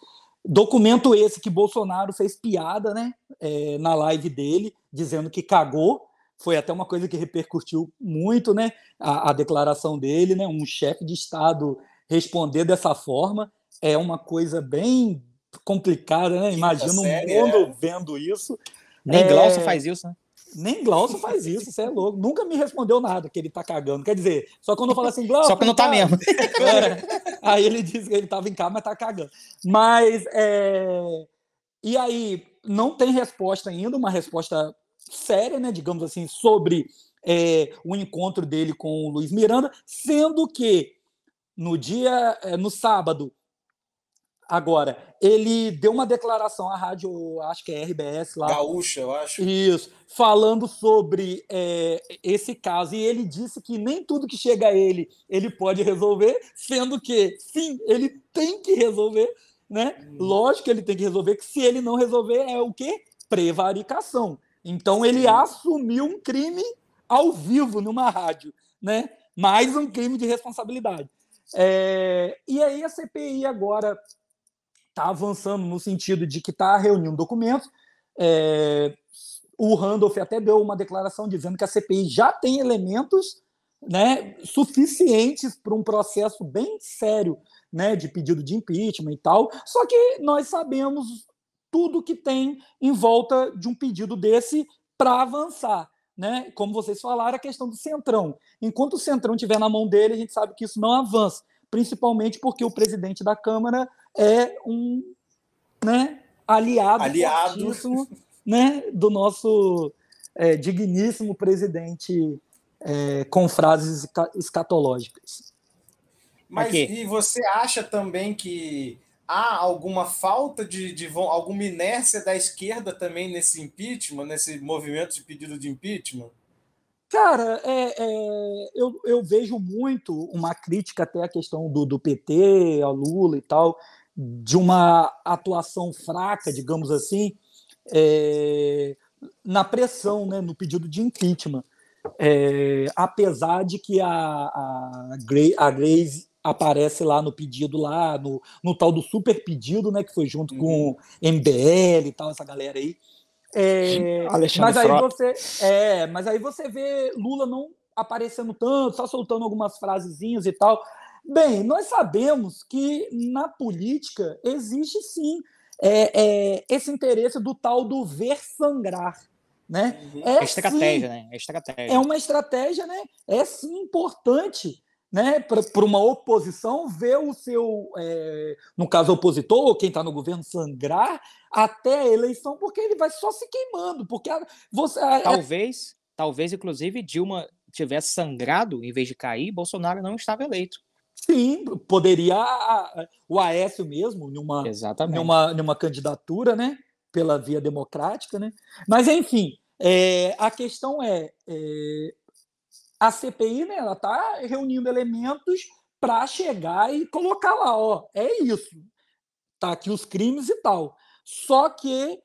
Speaker 2: Documento esse que Bolsonaro fez piada né, é, na live dele, dizendo que cagou. Foi até uma coisa que repercutiu muito né, a, a declaração dele, né, um chefe de Estado responder dessa forma. É uma coisa bem complicada, né? Imagina um mundo é. vendo isso.
Speaker 1: Nem é... Glaucio faz isso, né?
Speaker 2: Nem Glaucio faz isso, você é louco. Nunca me respondeu nada que ele tá cagando. Quer dizer, só quando eu falo assim, Glaucio.
Speaker 1: Só que não tá, tá mesmo.
Speaker 2: É, aí ele diz que ele tava em casa, mas tá cagando. Mas. É... E aí, não tem resposta ainda, uma resposta séria, né, digamos assim, sobre é, o encontro dele com o Luiz Miranda, sendo que no dia, é, no sábado, Agora, ele deu uma declaração à rádio, acho que é RBS lá.
Speaker 3: Gaúcha, eu acho.
Speaker 2: Isso, falando sobre é, esse caso. E ele disse que nem tudo que chega a ele, ele pode resolver, sendo que, sim, ele tem que resolver, né? Hum. Lógico que ele tem que resolver, que se ele não resolver, é o quê? Prevaricação. Então, ele assumiu um crime ao vivo numa rádio, né? Mais um crime de responsabilidade. É, e aí a CPI agora está avançando no sentido de que está reunindo documentos. É, o Randolph até deu uma declaração dizendo que a CPI já tem elementos né, suficientes para um processo bem sério né, de pedido de impeachment e tal. Só que nós sabemos tudo que tem em volta de um pedido desse para avançar. Né? Como vocês falaram, a questão do centrão. Enquanto o centrão estiver na mão dele, a gente sabe que isso não avança, principalmente porque o presidente da Câmara é um né, aliado,
Speaker 3: aliado.
Speaker 2: né, do nosso é, digníssimo presidente é, com frases escatológicas.
Speaker 3: Mas Aqui. e você acha também que há alguma falta de, de, alguma inércia da esquerda também nesse impeachment, nesse movimento de pedido de impeachment?
Speaker 2: Cara, é, é, eu, eu, vejo muito uma crítica até à questão do, do PT, ao Lula e tal, de uma atuação fraca, digamos assim, é, na pressão, né, no pedido de impeachment. É, apesar de que a, a, Grace, a Grace aparece lá no pedido, lá no, no tal do super pedido, né, que foi junto uhum. com MBL e tal, essa galera aí. É, mas aí você é, mas aí você vê Lula não aparecendo tanto, só soltando algumas frasezinhas e tal. Bem, nós sabemos que na política existe sim é, é, esse interesse do tal do ver sangrar. Né?
Speaker 1: Uhum. É, é estratégia, sim, né? É estratégia.
Speaker 2: É uma estratégia, né? É sim importante né, para uma oposição ver o seu, é, no caso, opositor, ou quem está no governo, sangrar até a eleição, porque ele vai só se queimando. Porque a, você. A,
Speaker 1: talvez, talvez, inclusive, Dilma tivesse sangrado em vez de cair, Bolsonaro não estava eleito.
Speaker 2: Sim, poderia o Aécio mesmo, numa, Exatamente. numa, numa candidatura, né? Pela via democrática, né? Mas, enfim, é, a questão é, é, a CPI, né? Ela está reunindo elementos para chegar e colocar lá, ó, é isso. Tá aqui os crimes e tal. Só que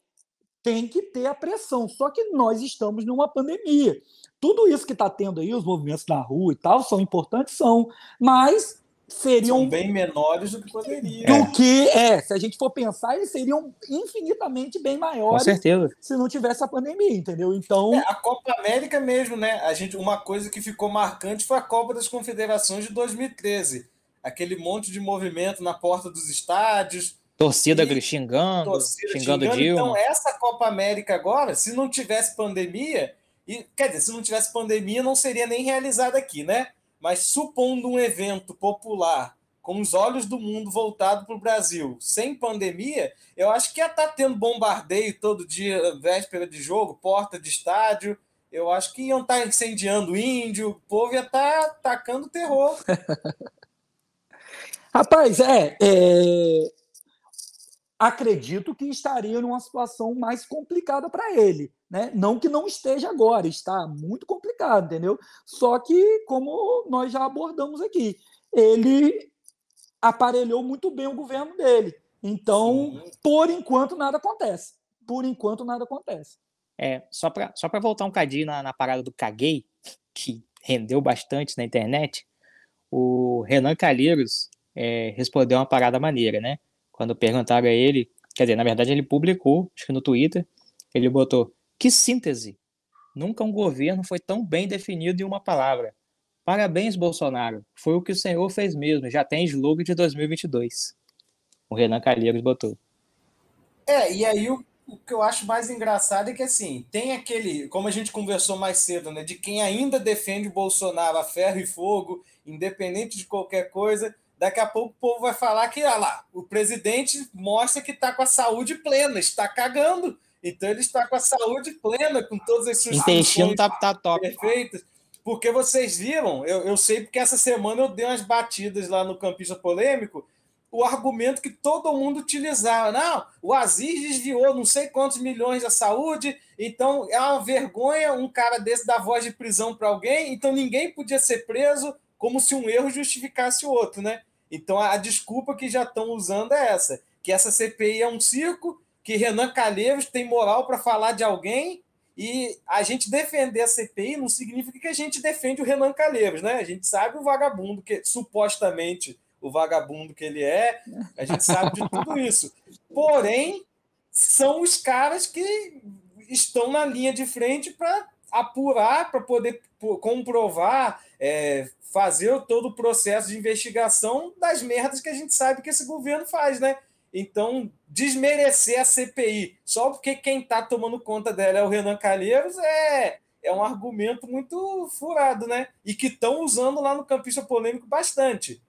Speaker 2: tem que ter a pressão. Só que nós estamos numa pandemia. Tudo isso que está tendo aí, os movimentos na rua e tal, são importantes, são, mas seriam
Speaker 3: são bem menores do que poderia.
Speaker 2: Do que é, se a gente for pensar, eles seriam infinitamente bem maiores.
Speaker 1: Com certeza.
Speaker 2: Se não tivesse a pandemia, entendeu? Então,
Speaker 3: é, a Copa América mesmo, né? A gente, uma coisa que ficou marcante foi a Copa das Confederações de 2013. Aquele monte de movimento na porta dos estádios,
Speaker 1: Torcida e, xingando, torcida xingando, xingando Dilma.
Speaker 3: Então, essa Copa América agora, se não tivesse pandemia, e, quer dizer, se não tivesse pandemia, não seria nem realizada aqui, né? Mas supondo um evento popular com os olhos do mundo voltado para o Brasil, sem pandemia, eu acho que ia estar tá tendo bombardeio todo dia, véspera de jogo, porta de estádio. Eu acho que iam estar tá incendiando índio, o povo ia estar tá atacando terror.
Speaker 2: Rapaz, é, é, acredito que estaria numa situação mais complicada para ele. Né? Não que não esteja agora, está muito complicado, entendeu? Só que, como nós já abordamos aqui, ele aparelhou muito bem o governo dele. Então, Sim. por enquanto, nada acontece. Por enquanto, nada acontece.
Speaker 1: É, só para só voltar um cadinho na, na parada do Caguei, que rendeu bastante na internet, o Renan Calheiros é, respondeu uma parada maneira, né? Quando perguntaram a ele, quer dizer, na verdade ele publicou, acho que no Twitter, ele botou: "Que síntese! Nunca um governo foi tão bem definido em uma palavra. Parabéns, Bolsonaro. Foi o que o senhor fez mesmo. Já tem slogan de 2022." O Renan Calheiros botou.
Speaker 3: É, e aí o, o que eu acho mais engraçado é que assim, tem aquele, como a gente conversou mais cedo, né, de quem ainda defende Bolsonaro a ferro e fogo, independente de qualquer coisa, Daqui a pouco o povo vai falar que, olha lá, o presidente mostra que está com a saúde plena, está cagando. Então ele está com a saúde plena, com todas as suas
Speaker 1: intestino tá, tá top.
Speaker 3: perfeitas. Porque vocês viram, eu, eu sei porque essa semana eu dei umas batidas lá no Campista Polêmico, o argumento que todo mundo utilizava. Não, o Aziz desviou não sei quantos milhões da saúde, então é uma vergonha um cara desse dar voz de prisão para alguém, então ninguém podia ser preso, como se um erro justificasse o outro, né? Então a desculpa que já estão usando é essa, que essa CPI é um circo, que Renan Calheiros tem moral para falar de alguém e a gente defender a CPI não significa que a gente defende o Renan Calheiros, né? A gente sabe o vagabundo que supostamente o vagabundo que ele é, a gente sabe de tudo isso. Porém, são os caras que estão na linha de frente para apurar, para poder comprovar, é, fazer todo o processo de investigação das merdas que a gente sabe que esse governo faz, né? Então, desmerecer a CPI só porque quem está tomando conta dela é o Renan Calheiros é, é um argumento muito furado, né? E que estão usando lá no Campista Polêmico bastante.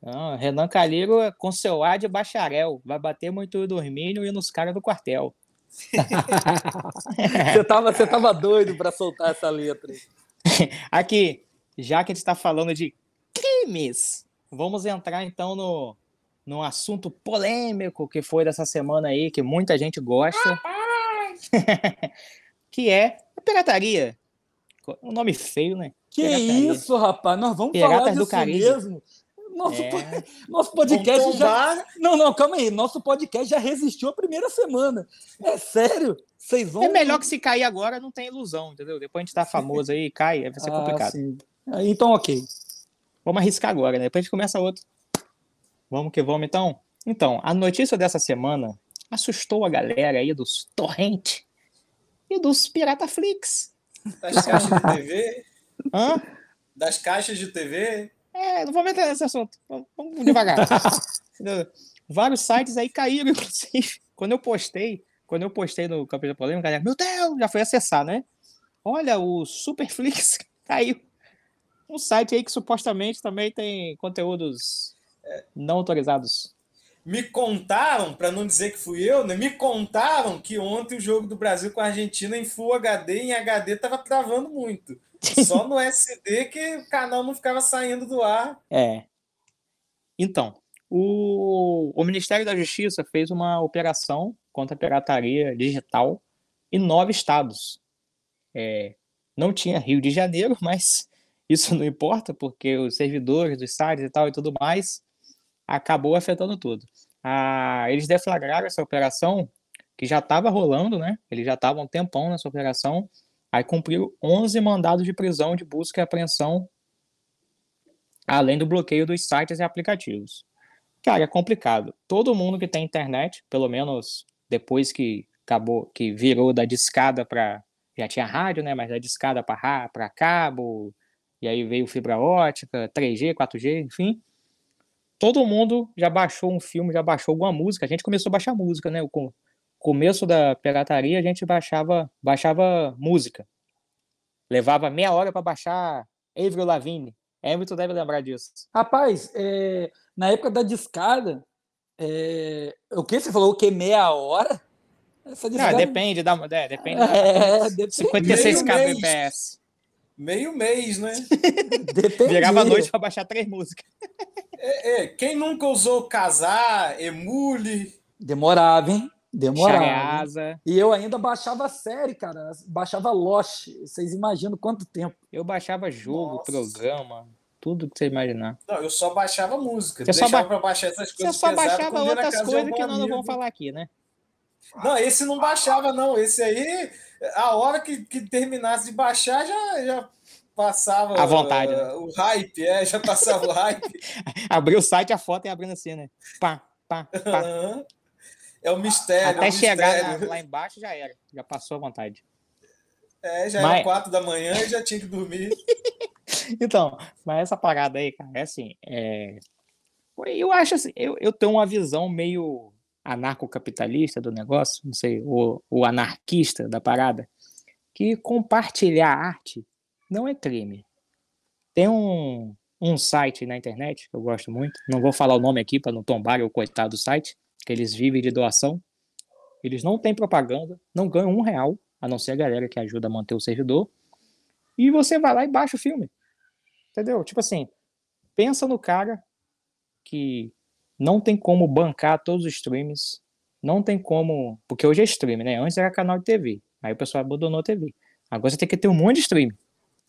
Speaker 1: Não, Renan Calheiro com seu ar de bacharel, vai bater muito dormindo e nos caras do quartel.
Speaker 2: você, tava, você tava doido para soltar essa letra.
Speaker 1: Aqui, já que a gente está falando de crimes, vamos entrar então no, no assunto polêmico que foi dessa semana aí, que muita gente gosta, que é a pirataria. Um nome feio, né?
Speaker 2: Que pirataria. isso, rapaz? Nós vamos Piratas falar disso do Caribe. mesmo. Nosso, é. nosso podcast já. Não, não, calma aí. Nosso podcast já resistiu a primeira semana. É sério? Vocês vão.
Speaker 1: É melhor que se cair agora, não tem ilusão, entendeu? Depois a gente tá famoso aí, cai, vai ser ah, complicado. Sim.
Speaker 2: Então, ok.
Speaker 1: Vamos arriscar agora, né? Depois a gente começa outro. Vamos que vamos, então. Então, a notícia dessa semana assustou a galera aí dos torrent e dos Pirataflix.
Speaker 3: Das caixas de TV? Hã? Das caixas de TV?
Speaker 1: É, não vou meter nesse assunto. Vamos devagar. Vários sites aí caíram, inclusive. Quando eu postei, quando eu postei no Campeão da Polêmica, galera, meu Deus, já foi acessar, né? Olha, o Superflix caiu um site aí que supostamente também tem conteúdos é, não autorizados.
Speaker 3: Me contaram, para não dizer que fui eu, né? Me contaram que ontem o jogo do Brasil com a Argentina em Full HD em HD tava travando muito. Só no SD que o canal não ficava saindo do ar.
Speaker 1: É. Então, o, o Ministério da Justiça fez uma operação contra a pirataria digital em nove estados. É, não tinha Rio de Janeiro, mas isso não importa, porque os servidores dos sites e tal e tudo mais acabou afetando tudo. Ah, eles deflagraram essa operação que já estava rolando, né? Ele já estava um tempão nessa operação. Aí cumpriu 11 mandados de prisão, de busca e apreensão, além do bloqueio dos sites e aplicativos. Cara, é complicado. Todo mundo que tem internet, pelo menos depois que acabou, que virou da discada para já tinha rádio, né? Mas da discada para cabo, e aí veio fibra ótica, 3G, 4G, enfim. Todo mundo já baixou um filme, já baixou alguma música. A gente começou a baixar música, né? Começo da pirataria, a gente baixava, baixava música. Levava meia hora para baixar Avril Lavigne. Hamilton deve lembrar disso.
Speaker 2: Rapaz, é, na época da discada, é, o que você falou? O que? Meia hora?
Speaker 1: Essa discada... Não, depende da. É, depende é, da. Depende. 56 kbps.
Speaker 3: Meio mês, né?
Speaker 1: Virava a noite para baixar três músicas.
Speaker 3: É, é, quem nunca usou casar, emule?
Speaker 2: Demorava, hein? Demorava. E eu ainda baixava série, cara. Baixava Lost. Vocês imaginam quanto tempo?
Speaker 1: Eu baixava jogo, Nossa. programa, tudo que você imaginar.
Speaker 3: Não, eu só baixava música. Você deixava ba... pra baixar essas coisas.
Speaker 1: Você só baixava outras coisas que nós não vamos falar aqui, né?
Speaker 3: Não, esse não baixava, não. Esse aí, a hora que, que terminasse de baixar, já, já passava.
Speaker 1: À vontade. Uh,
Speaker 3: né? O hype, é, já passava o hype.
Speaker 1: Abriu o site, a foto e abrindo assim, né? Pá, pá, pá.
Speaker 3: Uhum. É o mistério.
Speaker 1: Até
Speaker 3: é
Speaker 1: chegar lá embaixo já era. Já passou a vontade.
Speaker 3: É, já mas... era quatro da manhã e já tinha que dormir.
Speaker 1: então, mas essa parada aí, cara, é assim. É... Eu acho assim, eu, eu tenho uma visão meio anarcocapitalista do negócio, não sei, o, o anarquista da parada, que compartilhar arte não é crime. Tem um, um site na internet que eu gosto muito, não vou falar o nome aqui para não tombar o coitado do site, que eles vivem de doação. Eles não têm propaganda, não ganham um real, a não ser a galera que ajuda a manter o servidor. E você vai lá e baixa o filme. Entendeu? Tipo assim, pensa no cara que não tem como bancar todos os streams, não tem como. Porque hoje é stream, né? Antes era canal de TV. Aí o pessoal abandonou a TV. Agora você tem que ter um monte de stream.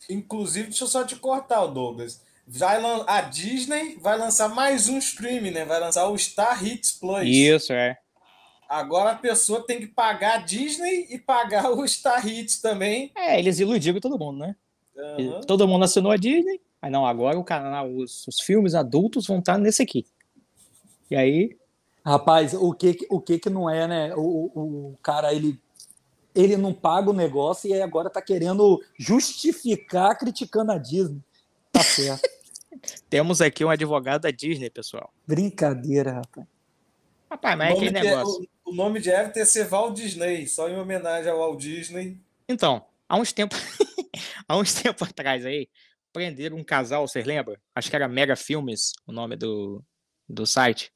Speaker 3: Inclusive, deixa eu só te cortar, Douglas. Vai, a Disney vai lançar mais um stream, né? Vai lançar o Star Hits Plus.
Speaker 1: Isso, é.
Speaker 3: Agora a pessoa tem que pagar a Disney e pagar o Star Hits também.
Speaker 1: É, eles iludiram todo mundo, né? Uhum. Todo mundo assinou a Disney. Aí não, agora o canal, os, os filmes adultos vão estar nesse aqui. E aí.
Speaker 2: Rapaz, o que, o que que não é, né? O, o cara, ele ele não paga o negócio e agora tá querendo justificar criticando a Disney. Tá certo.
Speaker 1: Temos aqui um advogado da Disney, pessoal.
Speaker 2: Brincadeira, rapaz.
Speaker 1: Rapaz, mas é aquele negócio.
Speaker 3: De, o, o, nome de deve ter ser Walt Disney, só em homenagem ao Walt Disney.
Speaker 1: Então, há uns tempos, há uns tempos atrás aí, prenderam um casal, vocês lembram? Acho que era Mega Filmes, o nome do, do site.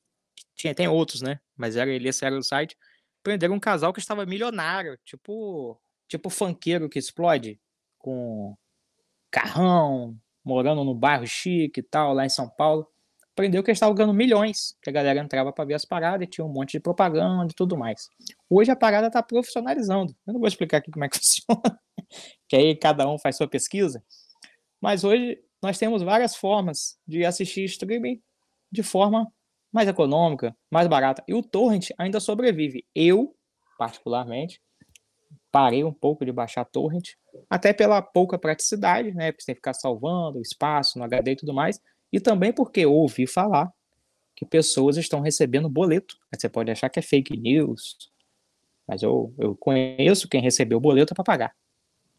Speaker 1: Tinha, tem outros, né? Mas era ele, esse era o site. Prenderam um casal que estava milionário, tipo, tipo funkeiro que explode, com carrão, morando no bairro chique e tal, lá em São Paulo. Aprendeu que eles estavam ganhando milhões, que a galera entrava para ver as paradas e tinha um monte de propaganda e tudo mais. Hoje a parada está profissionalizando. Eu não vou explicar aqui como é que funciona, que aí cada um faz sua pesquisa. Mas hoje nós temos várias formas de assistir streaming de forma mais econômica, mais barata. E o torrent ainda sobrevive. Eu, particularmente, parei um pouco de baixar torrent, até pela pouca praticidade, né? Porque você tem que ficar salvando espaço no HD e tudo mais, e também porque eu ouvi falar que pessoas estão recebendo boleto. Você pode achar que é fake news, mas eu, eu conheço quem recebeu o boleto para pagar.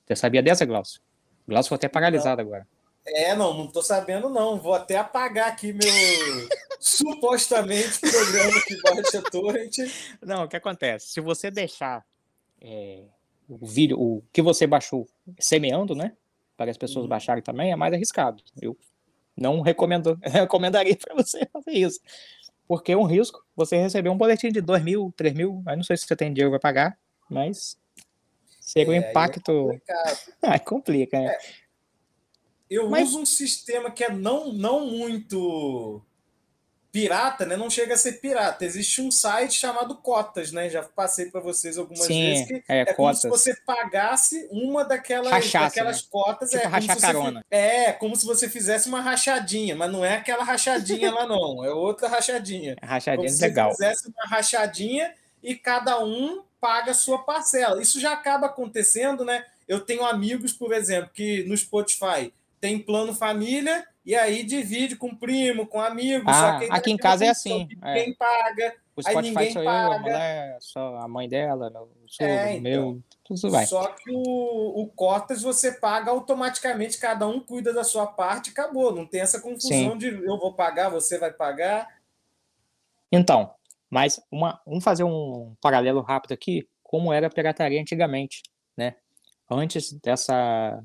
Speaker 1: Você sabia dessa, Glaucio? Glaucio foi até paralisado agora.
Speaker 3: É, não, não tô sabendo, não. Vou até apagar aqui meu supostamente programa que baixa torrent.
Speaker 1: Não, o que acontece? Se você deixar é, o vídeo, o que você baixou semeando, né? Para as pessoas uhum. baixarem também, é mais arriscado. Eu não recomendo, recomendaria para você fazer isso. Porque é um risco você receber um boletim de 2 mil, 3 mil, aí não sei se você tem dinheiro para pagar, mas seria um é, impacto. Aí, complica, né? É.
Speaker 3: Eu mas... uso um sistema que é não, não muito pirata, né? Não chega a ser pirata. Existe um site chamado Cotas, né? Já passei para vocês algumas
Speaker 1: Sim,
Speaker 3: vezes que é, é como se você pagasse uma daquelas, Rachaça, daquelas né? cotas.
Speaker 1: Tipo
Speaker 3: é,
Speaker 1: rachar
Speaker 3: como
Speaker 1: carona.
Speaker 3: Você, é, como se você fizesse uma rachadinha, mas não é aquela rachadinha lá, não. É outra rachadinha.
Speaker 1: É rachadinha
Speaker 3: como
Speaker 1: legal.
Speaker 3: Se você fizesse uma rachadinha e cada um paga a sua parcela. Isso já acaba acontecendo, né? Eu tenho amigos, por exemplo, que no Spotify tem plano família e aí divide com primo, com amigo.
Speaker 1: Ah, aqui em casa é assim.
Speaker 3: Ninguém é. paga.
Speaker 1: O Spotify aí ninguém sou paga. eu, a mulher, só a mãe dela, o sogro, é, então, meu, tudo vai.
Speaker 3: Só que o, o cotas você paga automaticamente, cada um cuida da sua parte acabou. Não tem essa confusão Sim. de eu vou pagar, você vai pagar.
Speaker 1: Então, mas uma, vamos fazer um paralelo rápido aqui, como era a pirataria antigamente, né? Antes dessa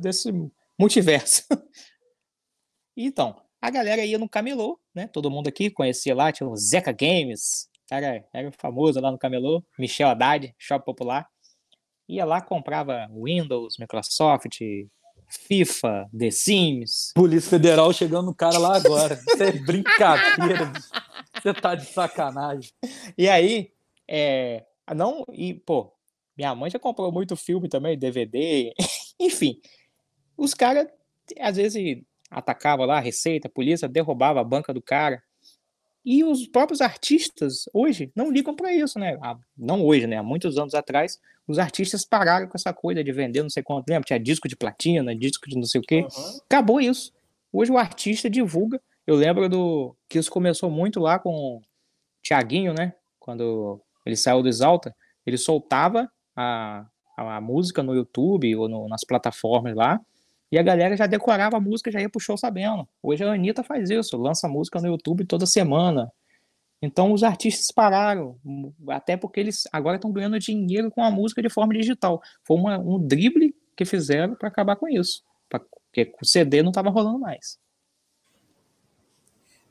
Speaker 1: desse multiverso. então, a galera ia no camelô, né? Todo mundo aqui conhecia lá, tinha o Zeca Games, cara era famoso lá no camelô, Michel Haddad, Shopping Popular. Ia lá, comprava Windows, Microsoft, FIFA, The Sims.
Speaker 2: Polícia Federal chegando no cara lá agora. Isso é brincadeira. Você tá de sacanagem.
Speaker 1: E aí, é, não, e pô, minha mãe já comprou muito filme também, DVD, enfim. Os caras, às vezes, atacavam lá a receita, a polícia, derrubava a banca do cara. E os próprios artistas, hoje, não ligam para isso, né? Não hoje, né? Há muitos anos atrás, os artistas pararam com essa coisa de vender não sei quanto. Lembra? Tinha disco de platina, disco de não sei o quê. Uhum. Acabou isso. Hoje o artista divulga. Eu lembro do que isso começou muito lá com o Tiaguinho, né? Quando ele saiu do Exalta, ele soltava a, a, a música no YouTube ou no, nas plataformas lá. E a galera já decorava a música, já ia pro show sabendo. Hoje a Anitta faz isso, lança música no YouTube toda semana. Então os artistas pararam, até porque eles agora estão ganhando dinheiro com a música de forma digital. Foi uma, um drible que fizeram para acabar com isso, porque o CD não estava rolando mais.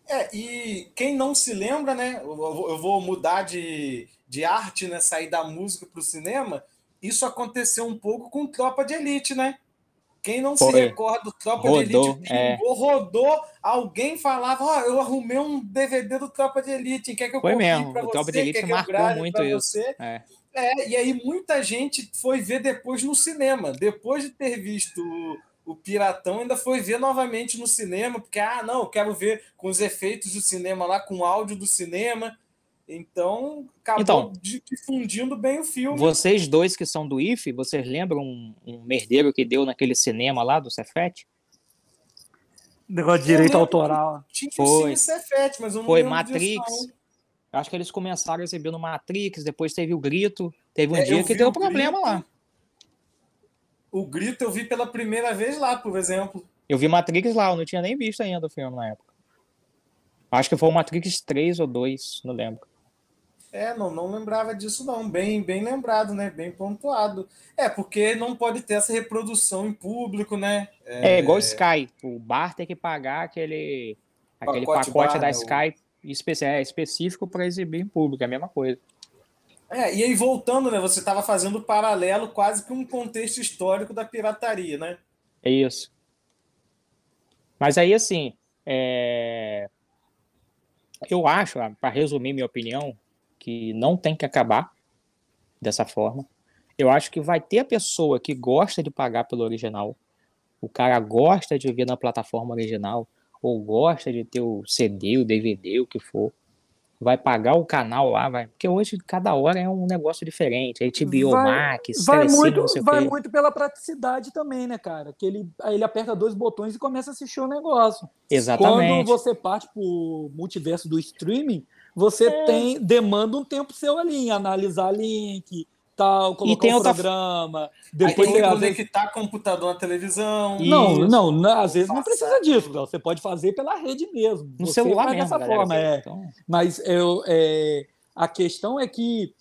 Speaker 3: É, e quem não se lembra, né? Eu vou mudar de, de arte, né? Sair da música para o cinema. Isso aconteceu um pouco com Tropa de Elite, né? Quem não Foi. se recorda do Tropa rodou, de Elite,
Speaker 1: é.
Speaker 3: rodou, alguém falava, oh, eu arrumei um DVD do Tropa de Elite, quer que eu
Speaker 1: Foi mesmo, o Tropa de Elite marcou muito isso.
Speaker 3: É. é. e aí muita gente foi ver depois no cinema, depois de ter visto o, o Piratão, ainda foi ver novamente no cinema, porque, ah, não, eu quero ver com os efeitos do cinema lá, com o áudio do cinema, então, acabou então, difundindo bem o filme.
Speaker 1: Vocês dois que são do IFE, vocês lembram um, um merdeiro que deu naquele cinema lá do Cefete?
Speaker 2: Negócio de direito autoral.
Speaker 3: Tinha foi. Cefete, mas eu não
Speaker 1: Foi Matrix. Disso, Acho que eles começaram a exibir no Matrix, depois teve o Grito. Teve um é, dia que deu problema grito, lá.
Speaker 3: O Grito eu vi pela primeira vez lá, por exemplo.
Speaker 1: Eu vi Matrix lá, eu não tinha nem visto ainda o filme na época. Acho que foi o Matrix 3 ou 2, não lembro.
Speaker 3: É, não, não lembrava disso não, bem, bem lembrado, né? Bem pontuado. É, porque não pode ter essa reprodução em público, né?
Speaker 1: É, é igual o Sky, o bar tem que pagar aquele aquele pacote, pacote bar, da né? Sky é, específico para exibir em público, é a mesma coisa.
Speaker 3: É, e aí voltando, né? Você estava fazendo paralelo quase que um contexto histórico da pirataria, né?
Speaker 1: É isso. Mas aí, assim, é... eu acho, para resumir minha opinião, que não tem que acabar dessa forma. Eu acho que vai ter a pessoa que gosta de pagar pelo original, o cara gosta de ver na plataforma original, ou gosta de ter o CD, o DVD, o que for vai pagar o canal lá, vai. Porque hoje cada hora é um negócio diferente. HBO vai, Max,
Speaker 2: vai muito, vai muito pela praticidade também, né, cara? Que ele, aí ele aperta dois botões e começa a assistir o negócio.
Speaker 1: Exatamente.
Speaker 2: Quando você parte pro multiverso do streaming, você é. tem demanda um tempo seu ali em analisar link, tal, colocar tem um outra... programa.
Speaker 3: Depois tem que conectar você... computador na televisão.
Speaker 2: Não, não, não, às vezes não precisa disso. Você pode fazer pela rede mesmo.
Speaker 1: No você celular mesmo, dessa
Speaker 2: galera, forma, é. Então... Mas eu, é, a questão é que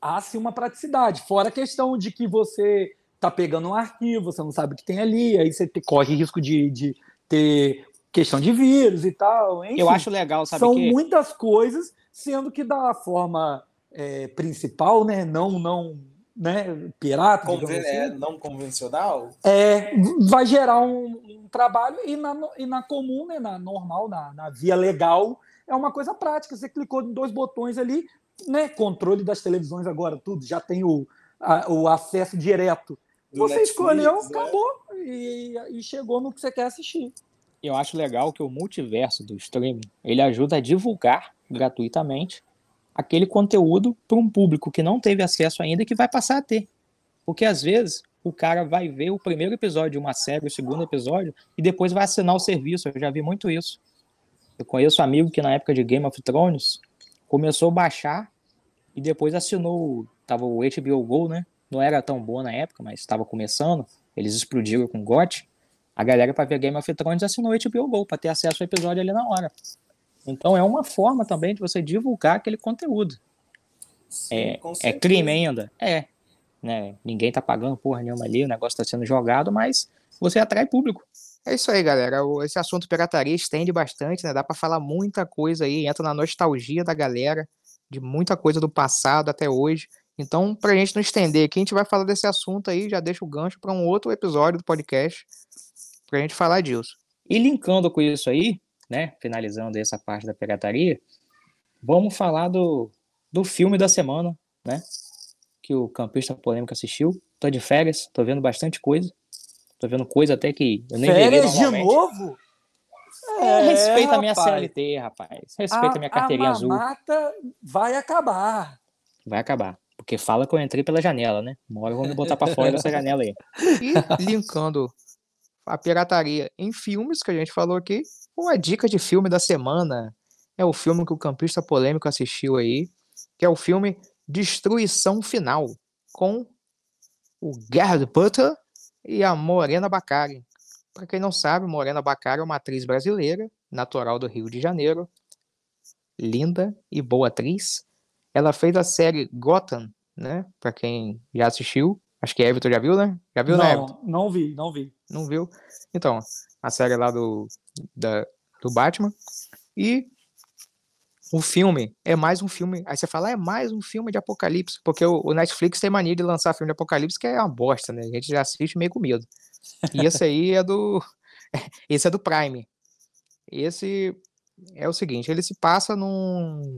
Speaker 2: há-se uma praticidade. Fora a questão de que você está pegando um arquivo, você não sabe o que tem ali, aí você corre risco de, de ter questão de vírus e tal. Enfim,
Speaker 1: eu acho legal, sabe
Speaker 2: São
Speaker 1: que...
Speaker 2: muitas coisas, sendo que da forma é, principal, né? Não, não, né? Pirata,
Speaker 3: Conven assim, é, não convencional.
Speaker 2: É, vai gerar um, um, trabalho e na, e na comum, né? Na normal, na, na via legal, é uma coisa prática. Você clicou em dois botões ali, né? Controle das televisões agora, tudo já tem o, a, o acesso direto. Do você Netflix, escolheu, né? acabou e, e chegou no que você quer assistir.
Speaker 1: Eu acho legal que o multiverso do streaming ele ajuda a divulgar gratuitamente aquele conteúdo para um público que não teve acesso ainda e que vai passar a ter. Porque às vezes o cara vai ver o primeiro episódio de uma série, o segundo episódio, e depois vai assinar o serviço. Eu já vi muito isso. Eu conheço um amigo que na época de Game of Thrones começou a baixar e depois assinou, tava o HBO Go, né? Não era tão boa na época, mas estava começando. Eles explodiram com GOT. A galera para ver Game of Thrones assinou o HBO Go para ter acesso ao episódio ali na hora. Então é uma forma também de você divulgar aquele conteúdo. Sim, é, é crime ainda? É. Né? Ninguém tá pagando porra nenhuma ali, o negócio tá sendo jogado, mas você atrai público. É isso aí, galera. Esse assunto pirataria estende bastante, né? Dá para falar muita coisa aí, entra na nostalgia da galera, de muita coisa do passado até hoje. Então, pra gente não estender aqui, a gente vai falar desse assunto aí, já deixa o gancho para um outro episódio do podcast pra gente falar disso. E linkando com isso aí, né, finalizando essa parte da pirataria, vamos falar do, do filme da semana, né, que o campista polêmico assistiu. Tô de férias, tô vendo bastante coisa. Tô vendo coisa até que eu nem
Speaker 2: Férias de novo?
Speaker 1: É, é, respeita a minha CLT, rapaz. Respeita a minha carteirinha a azul.
Speaker 2: mata vai acabar.
Speaker 1: Vai acabar. Porque fala que eu entrei pela janela, né? Uma hora eu vou me botar pra fora dessa janela aí. E linkando a pirataria em filmes, que a gente falou aqui, uma dica de filme da semana é o filme que o campista polêmico assistiu aí, que é o filme Destruição Final, com o Gerard Butler e a Morena Bacari. Para quem não sabe, Morena Bacari é uma atriz brasileira, natural do Rio de Janeiro, linda e boa atriz. Ela fez a série Gotham, né? Para quem já assistiu, acho que Everton já viu, né? Já viu,
Speaker 2: não,
Speaker 1: né,
Speaker 2: Everton? Não vi, não vi.
Speaker 1: Não viu? Então, a série lá do, da, do Batman. E o filme é mais um filme. Aí você fala, é mais um filme de apocalipse, porque o, o, Netflix tem mania de lançar filme de apocalipse que é uma bosta, né? A gente já assiste meio com medo. E esse aí é do. Esse é do Prime. Esse é o seguinte: ele se passa num,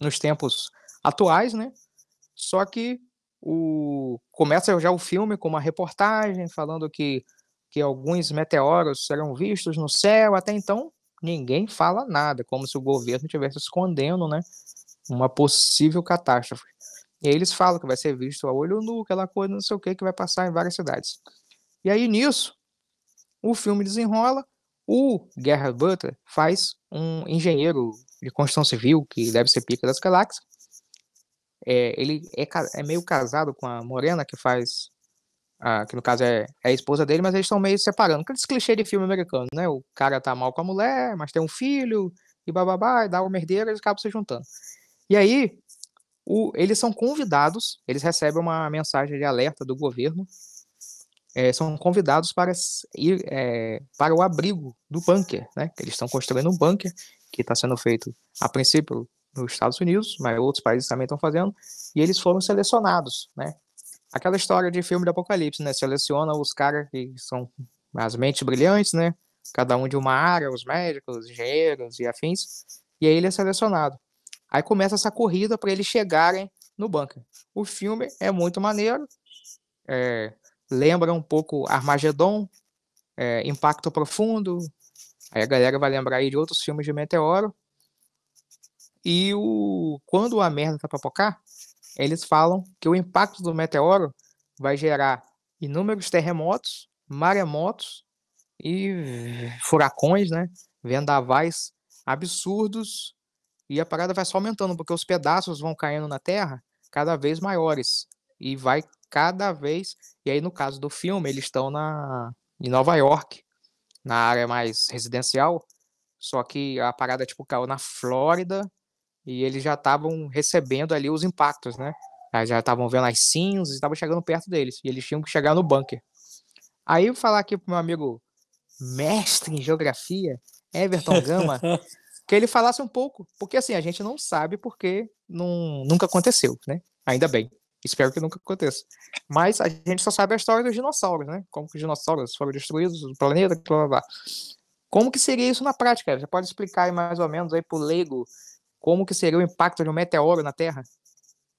Speaker 1: nos tempos atuais, né? Só que o começa já o filme com uma reportagem falando que, que alguns meteoros serão vistos no céu. Até então, ninguém fala nada, como se o governo estivesse escondendo, né, uma possível catástrofe. E aí eles falam que vai ser visto a olho nu, aquela coisa, não sei o que, que vai passar em várias cidades. E aí nisso, o filme desenrola, o Gerhard Butler faz um engenheiro de construção civil, que deve ser pica das galáxias. É, ele é, é, meio casado com a Morena, que faz ah, que no caso é, é, a esposa dele, mas eles estão meio separando. Aqueles clichê de filme americano, né? O cara tá mal com a mulher, mas tem um filho, e bababá, e dá uma merdeira, eles acabam se juntando. E aí, o, eles são convidados, eles recebem uma mensagem de alerta do governo, é, são convidados para ir é, para o abrigo do bunker, né? Eles estão construindo um bunker que está sendo feito, a princípio, nos Estados Unidos, mas outros países também estão fazendo, e eles foram selecionados, né? aquela história de filme do apocalipse, né? Seleciona os caras que são as mentes brilhantes, né? Cada um de uma área, os médicos, os engenheiros e afins. E aí ele é selecionado. Aí começa essa corrida para eles chegarem no bunker. O filme é muito maneiro. É, lembra um pouco Armagedon, é, Impacto Profundo. Aí a galera vai lembrar aí de outros filmes de meteoro. E o quando a merda tá pra pocar, eles falam que o impacto do meteoro vai gerar inúmeros terremotos, maremotos e furacões, né? Vendavais absurdos e a parada vai só aumentando porque os pedaços vão caindo na Terra cada vez maiores e vai cada vez e aí no caso do filme eles estão na em Nova York na área mais residencial só que a parada tipo caiu na Flórida e eles já estavam recebendo ali os impactos, né? Já estavam vendo as cinzas estavam chegando perto deles. E eles tinham que chegar no bunker. Aí eu vou falar aqui pro meu amigo mestre em geografia, Everton Gama, que ele falasse um pouco, porque assim, a gente não sabe porque não, nunca aconteceu, né? Ainda bem. Espero que nunca aconteça. Mas a gente só sabe a história dos dinossauros, né? Como que os dinossauros foram destruídos, o planeta, blá blá blá. Como que seria isso na prática? Você pode explicar aí mais ou menos aí pro leigo como que seria o impacto de um meteoro na Terra?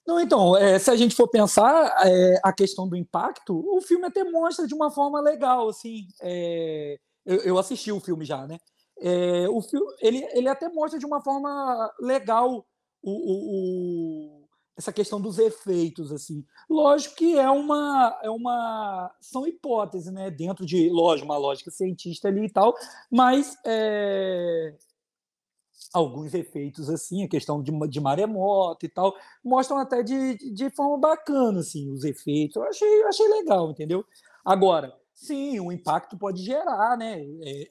Speaker 2: Não, então, é, se a gente for pensar é, a questão do impacto, o filme até mostra de uma forma legal, assim. É, eu, eu, assisti o filme já, né? É, o filme, ele, ele até mostra de uma forma legal o, o, essa questão dos efeitos, assim. Lógico que é uma, é uma são hipóteses, né? Dentro de, lógico, uma lógica cientista ali e tal, mas é, alguns efeitos assim, a questão de, de maremoto e tal, mostram até de, de forma bacana assim os efeitos. Eu achei, achei legal, entendeu? Agora, sim, o impacto pode gerar, né? É,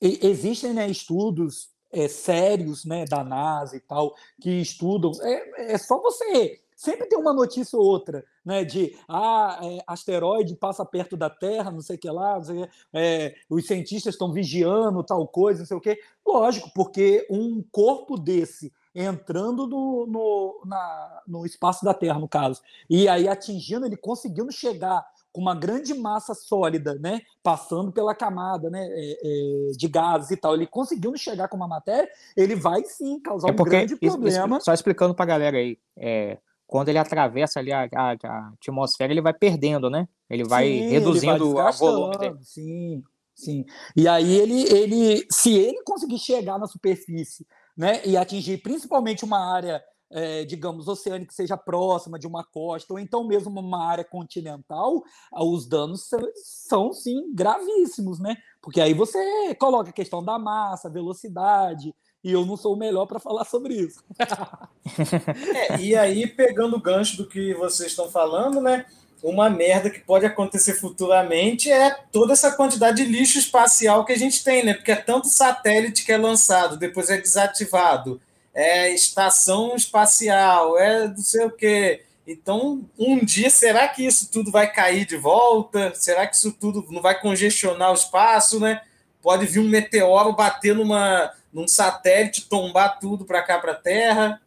Speaker 2: é, existem né, estudos é, sérios né, da NASA e tal, que estudam. É, é só você. Sempre tem uma notícia ou outra, né? De ah, é, asteroide passa perto da Terra, não sei o que lá, não sei o que, é, os cientistas estão vigiando tal coisa, não sei o que. Lógico, porque um corpo desse entrando no, no, na, no espaço da Terra, no caso, e aí atingindo, ele conseguindo chegar com uma grande massa sólida, né, passando pela camada né, é, é, de gases e tal, ele conseguindo chegar com uma matéria, ele vai sim causar é um grande problema.
Speaker 1: Só explicando para a galera aí, é, quando ele atravessa ali a, a, a, atmosfera, ele vai perdendo, né? Ele vai sim, reduzindo ele vai o volume dele.
Speaker 2: Sim, sim. E aí ele, ele, se ele conseguir chegar na superfície, né, e atingir principalmente uma área é, digamos, oceânica que seja próxima de uma costa, ou então mesmo uma área continental, ah, os danos são, são, sim gravíssimos, né? Porque aí você coloca a questão da massa, velocidade, e eu não sou o melhor para falar sobre isso.
Speaker 3: é, e aí, pegando o gancho do que vocês estão falando, né? Uma merda que pode acontecer futuramente é toda essa quantidade de lixo espacial que a gente tem, né? Porque é tanto satélite que é lançado, depois é desativado é estação espacial, é não sei o quê. Então, um dia, será que isso tudo vai cair de volta? Será que isso tudo não vai congestionar o espaço, né? Pode vir um meteoro bater numa, num satélite, tombar tudo para cá, para a Terra.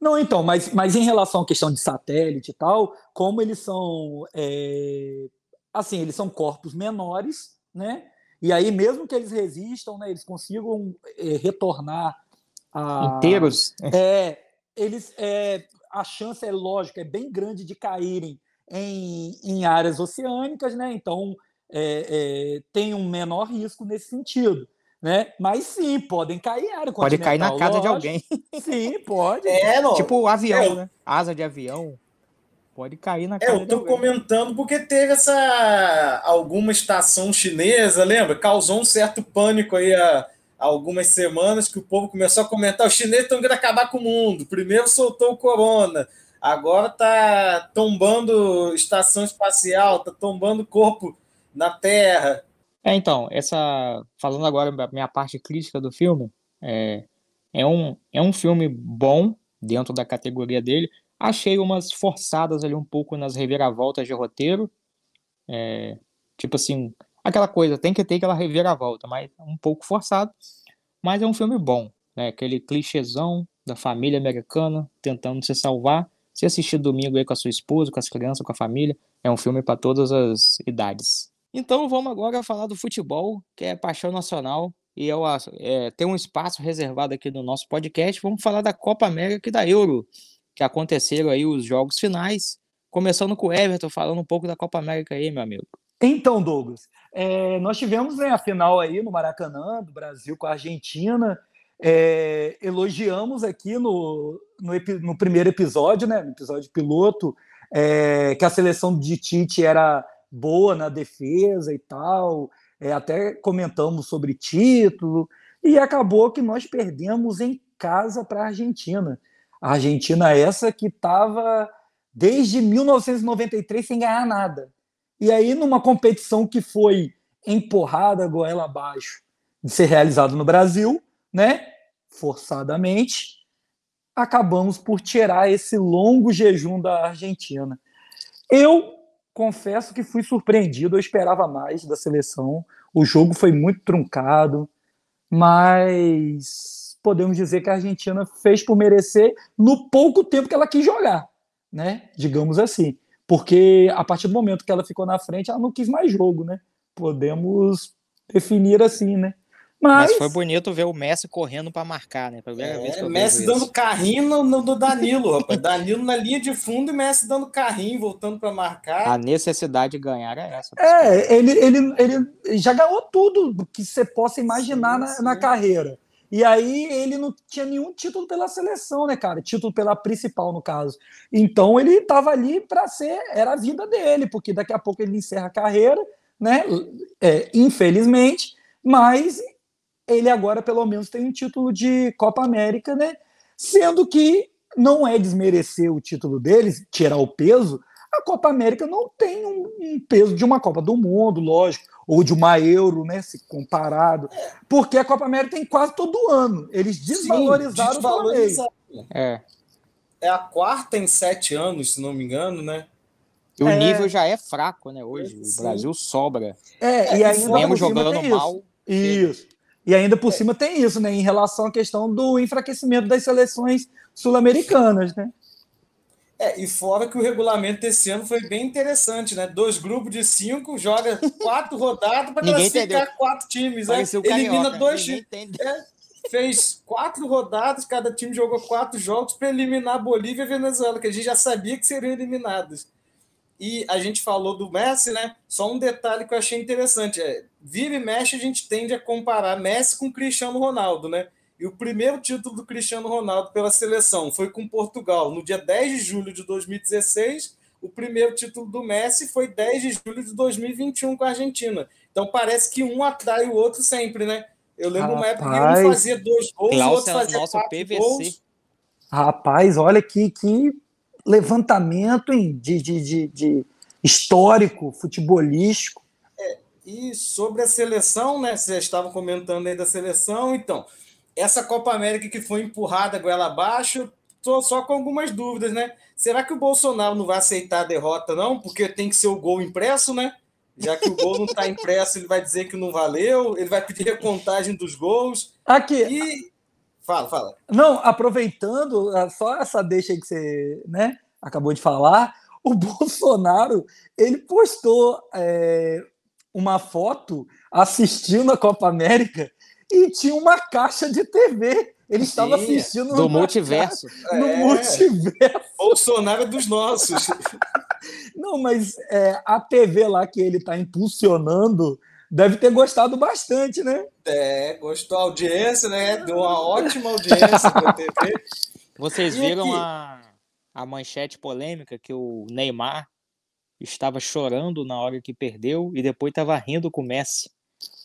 Speaker 2: Não, então, mas, mas em relação à questão de satélite e tal, como eles são, é, assim, eles são corpos menores, né? E aí, mesmo que eles resistam, né, eles consigam é, retornar
Speaker 1: a, inteiros.
Speaker 2: É, eles, é, a chance é lógica, é bem grande de caírem em, em áreas oceânicas, né? Então é, é, tem um menor risco nesse sentido. Né? Mas sim, podem cair em área
Speaker 1: Pode cair na casa lógico. de alguém.
Speaker 2: Sim, pode.
Speaker 1: É, não. Tipo avião, é, né? Asa de avião. Pode cair na
Speaker 3: casa. É, eu tô comentando porque teve essa alguma estação chinesa, lembra? Causou um certo pânico aí a algumas semanas que o povo começou a comentar: os chineses estão querendo acabar com o mundo. Primeiro soltou o corona, agora está tombando estação espacial, está tombando corpo na Terra.
Speaker 1: É, então, essa falando agora da minha parte crítica do filme, é, é, um, é um filme bom dentro da categoria dele. Achei umas forçadas ali um pouco nas reviravoltas de roteiro. É, tipo assim, aquela coisa, tem que ter aquela reviravolta, mas um pouco forçado. Mas é um filme bom, né? Aquele clichêzão da família americana tentando se salvar. Se assistir domingo aí com a sua esposa, com as crianças, com a família, é um filme para todas as idades. Então vamos agora falar do futebol, que é paixão nacional e eu, é, tem um espaço reservado aqui no nosso podcast. Vamos falar da Copa América e da Euro, que aconteceram aí os jogos finais. Começando com o Everton, falando um pouco da Copa América aí, meu amigo.
Speaker 2: Então, Douglas, é, nós tivemos né, a final aí no Maracanã, do Brasil com a Argentina. É, elogiamos aqui no, no, no, primeiro episódio, né, no episódio piloto, é, que a seleção de Tite era boa na defesa e tal. É, até comentamos sobre título. E acabou que nós perdemos em casa para a Argentina. A Argentina essa que estava desde 1993 sem ganhar nada. E aí, numa competição que foi empurrada goela abaixo de ser realizada no Brasil, né? Forçadamente, acabamos por tirar esse longo jejum da Argentina. Eu confesso que fui surpreendido, eu esperava mais da seleção. O jogo foi muito truncado, mas podemos dizer que a Argentina fez por merecer no pouco tempo que ela quis jogar, né? Digamos assim porque a partir do momento que ela ficou na frente, ela não quis mais jogo, né? Podemos definir assim, né?
Speaker 1: Mas, Mas foi bonito ver o Messi correndo para marcar, né? Primeira
Speaker 3: é, vez que eu Messi dando isso. carrinho no, no, do Danilo, rapaz. Danilo na linha de fundo e Messi dando carrinho, voltando para marcar.
Speaker 1: A necessidade de ganhar é essa.
Speaker 2: É, ele, ele, ele já ganhou tudo que você possa imaginar sim, na, sim. na, carreira. E aí ele não tinha nenhum título pela seleção, né, cara? Título pela principal, no caso. Então ele estava ali para ser, era a vida dele, porque daqui a pouco ele encerra a carreira, né? É, infelizmente, mas ele agora pelo menos tem um título de Copa América, né? Sendo que não é desmerecer o título deles, tirar o peso, a Copa América não tem um, um, peso de uma Copa do Mundo, lógico, ou de uma Euro, né, se comparado, porque a Copa América tem quase todo ano. Eles desvalorizaram Sim, desvalorizaram.
Speaker 3: o É. É a quarta em sete anos, se não me engano, né?
Speaker 1: E o é... nível já é fraco, né? Hoje Sim. o Brasil sobra.
Speaker 2: É, e ainda mesmo jogando mal. Isso. E ainda por cima tem isso, né? Em relação à questão do enfraquecimento das seleções sul-americanas, né?
Speaker 3: É, e fora que o regulamento desse ano foi bem interessante, né? Dois grupos de cinco, joga quatro rodadas para classificar quatro times, né? Elimina carioca, dois times. É, fez quatro rodadas, cada time jogou quatro jogos para eliminar Bolívia e Venezuela, que a gente já sabia que seriam eliminados. E a gente falou do Messi, né? Só um detalhe que eu achei interessante: é, vira e mexe, a gente tende a comparar Messi com Cristiano Ronaldo, né? E o primeiro título do Cristiano Ronaldo pela seleção foi com Portugal, no dia 10 de julho de 2016. O primeiro título do Messi foi 10 de julho de 2021 com a Argentina. Então parece que um atrai o outro sempre, né? Eu lembro Rapaz, uma época que um fazia dois gols, o outro fazia nosso quatro PVC. gols.
Speaker 2: Rapaz, olha que, que levantamento de, de, de, de histórico, futebolístico.
Speaker 3: E sobre a seleção, né? Vocês estavam comentando aí da seleção, então essa Copa América que foi empurrada goela abaixo, estou só com algumas dúvidas, né? Será que o Bolsonaro não vai aceitar a derrota, não? Porque tem que ser o gol impresso, né? Já que o gol não está impresso, ele vai dizer que não valeu, ele vai pedir a contagem dos gols.
Speaker 2: Aqui.
Speaker 3: E... Fala, fala.
Speaker 2: Não, aproveitando, ah, só essa deixa aí que você né, acabou de falar, o Bolsonaro ele postou é, uma foto assistindo a Copa América e tinha uma caixa de TV. Ele Sim, estava assistindo
Speaker 1: do multiverso.
Speaker 2: Caixa, no é, multiverso.
Speaker 3: Bolsonaro é dos nossos.
Speaker 2: Não, mas é, a TV lá que ele está impulsionando deve ter gostado bastante, né?
Speaker 3: É, gostou a audiência, né? Deu uma ótima audiência para a TV.
Speaker 1: Vocês viram a, a manchete polêmica que o Neymar estava chorando na hora que perdeu e depois estava rindo com o Messi.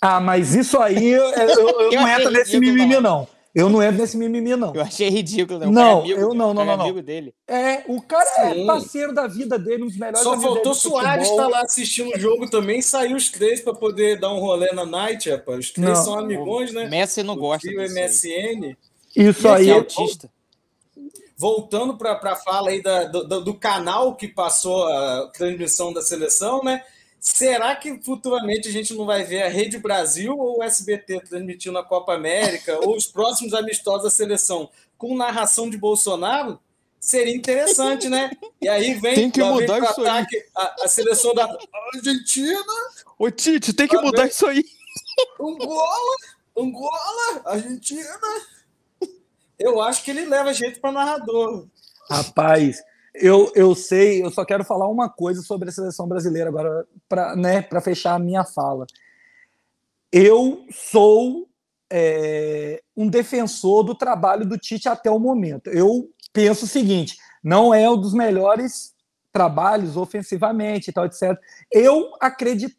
Speaker 2: Ah, mas isso aí eu, eu, eu não entro nesse mimimi, não. Eu não entro nesse mimimi, não.
Speaker 1: Eu achei ridículo.
Speaker 2: Não, não amigo, eu não, não, não.
Speaker 1: amigo dele.
Speaker 2: É, o cara é Sim. é parceiro da vida dele, um dos melhores
Speaker 3: Só faltou Soares estar tá lá assistindo o jogo também, saiu os três para poder dar um rolê na night, rapaz. Os três não. são amigões, né?
Speaker 1: Messi não gosta.
Speaker 3: O MSN.
Speaker 2: Isso aí. É autista.
Speaker 3: Voltando para a fala aí da, do, do canal que passou a transmissão da seleção, né? Será que futuramente a gente não vai ver a Rede Brasil ou o SBT transmitindo a Copa América ou os próximos amistosos da seleção com narração de Bolsonaro? Seria interessante, né? E aí vem,
Speaker 1: tem que mudar isso ataque,
Speaker 3: aí. A, a, seleção da Argentina.
Speaker 1: Ô Tite, tem que mudar isso aí.
Speaker 3: Angola, Angola, Argentina. Eu acho que ele leva jeito para narrador.
Speaker 2: Rapaz, eu, eu sei, eu só quero falar uma coisa sobre a seleção brasileira agora, para né, fechar a minha fala. Eu sou é, um defensor do trabalho do Tite até o momento. Eu penso o seguinte: não é um dos melhores trabalhos ofensivamente e tal, etc. Eu acredito,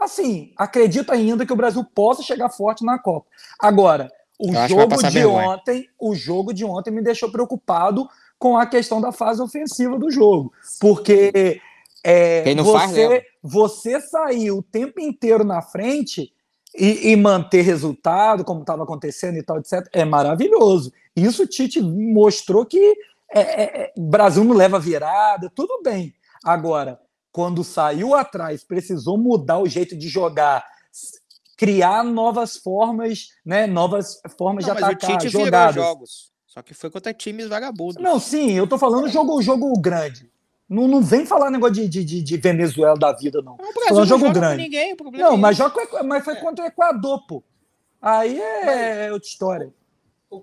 Speaker 2: assim, acredito ainda que o Brasil possa chegar forte na Copa. Agora, o jogo de ontem, o jogo de ontem me deixou preocupado com a questão da fase ofensiva do jogo. Porque é, você, faz, você sair o tempo inteiro na frente e, e manter resultado, como estava acontecendo e tal, etc., é maravilhoso. Isso o Tite mostrou que é, é, é, Brasil não leva virada, tudo bem. Agora, quando saiu atrás, precisou mudar o jeito de jogar, criar novas formas, né, novas formas não, de atacar, mas o Tite jogadas.
Speaker 1: jogos. Só que foi contra times vagabundos.
Speaker 2: Não, sim, eu tô falando jogo, jogo grande. Não, não vem falar negócio de, de, de Venezuela da vida, não.
Speaker 1: não o Brasil não jogo grande. Ninguém,
Speaker 2: não, é mas, joga, mas foi é. contra o Equador, pô. Aí é, outra história.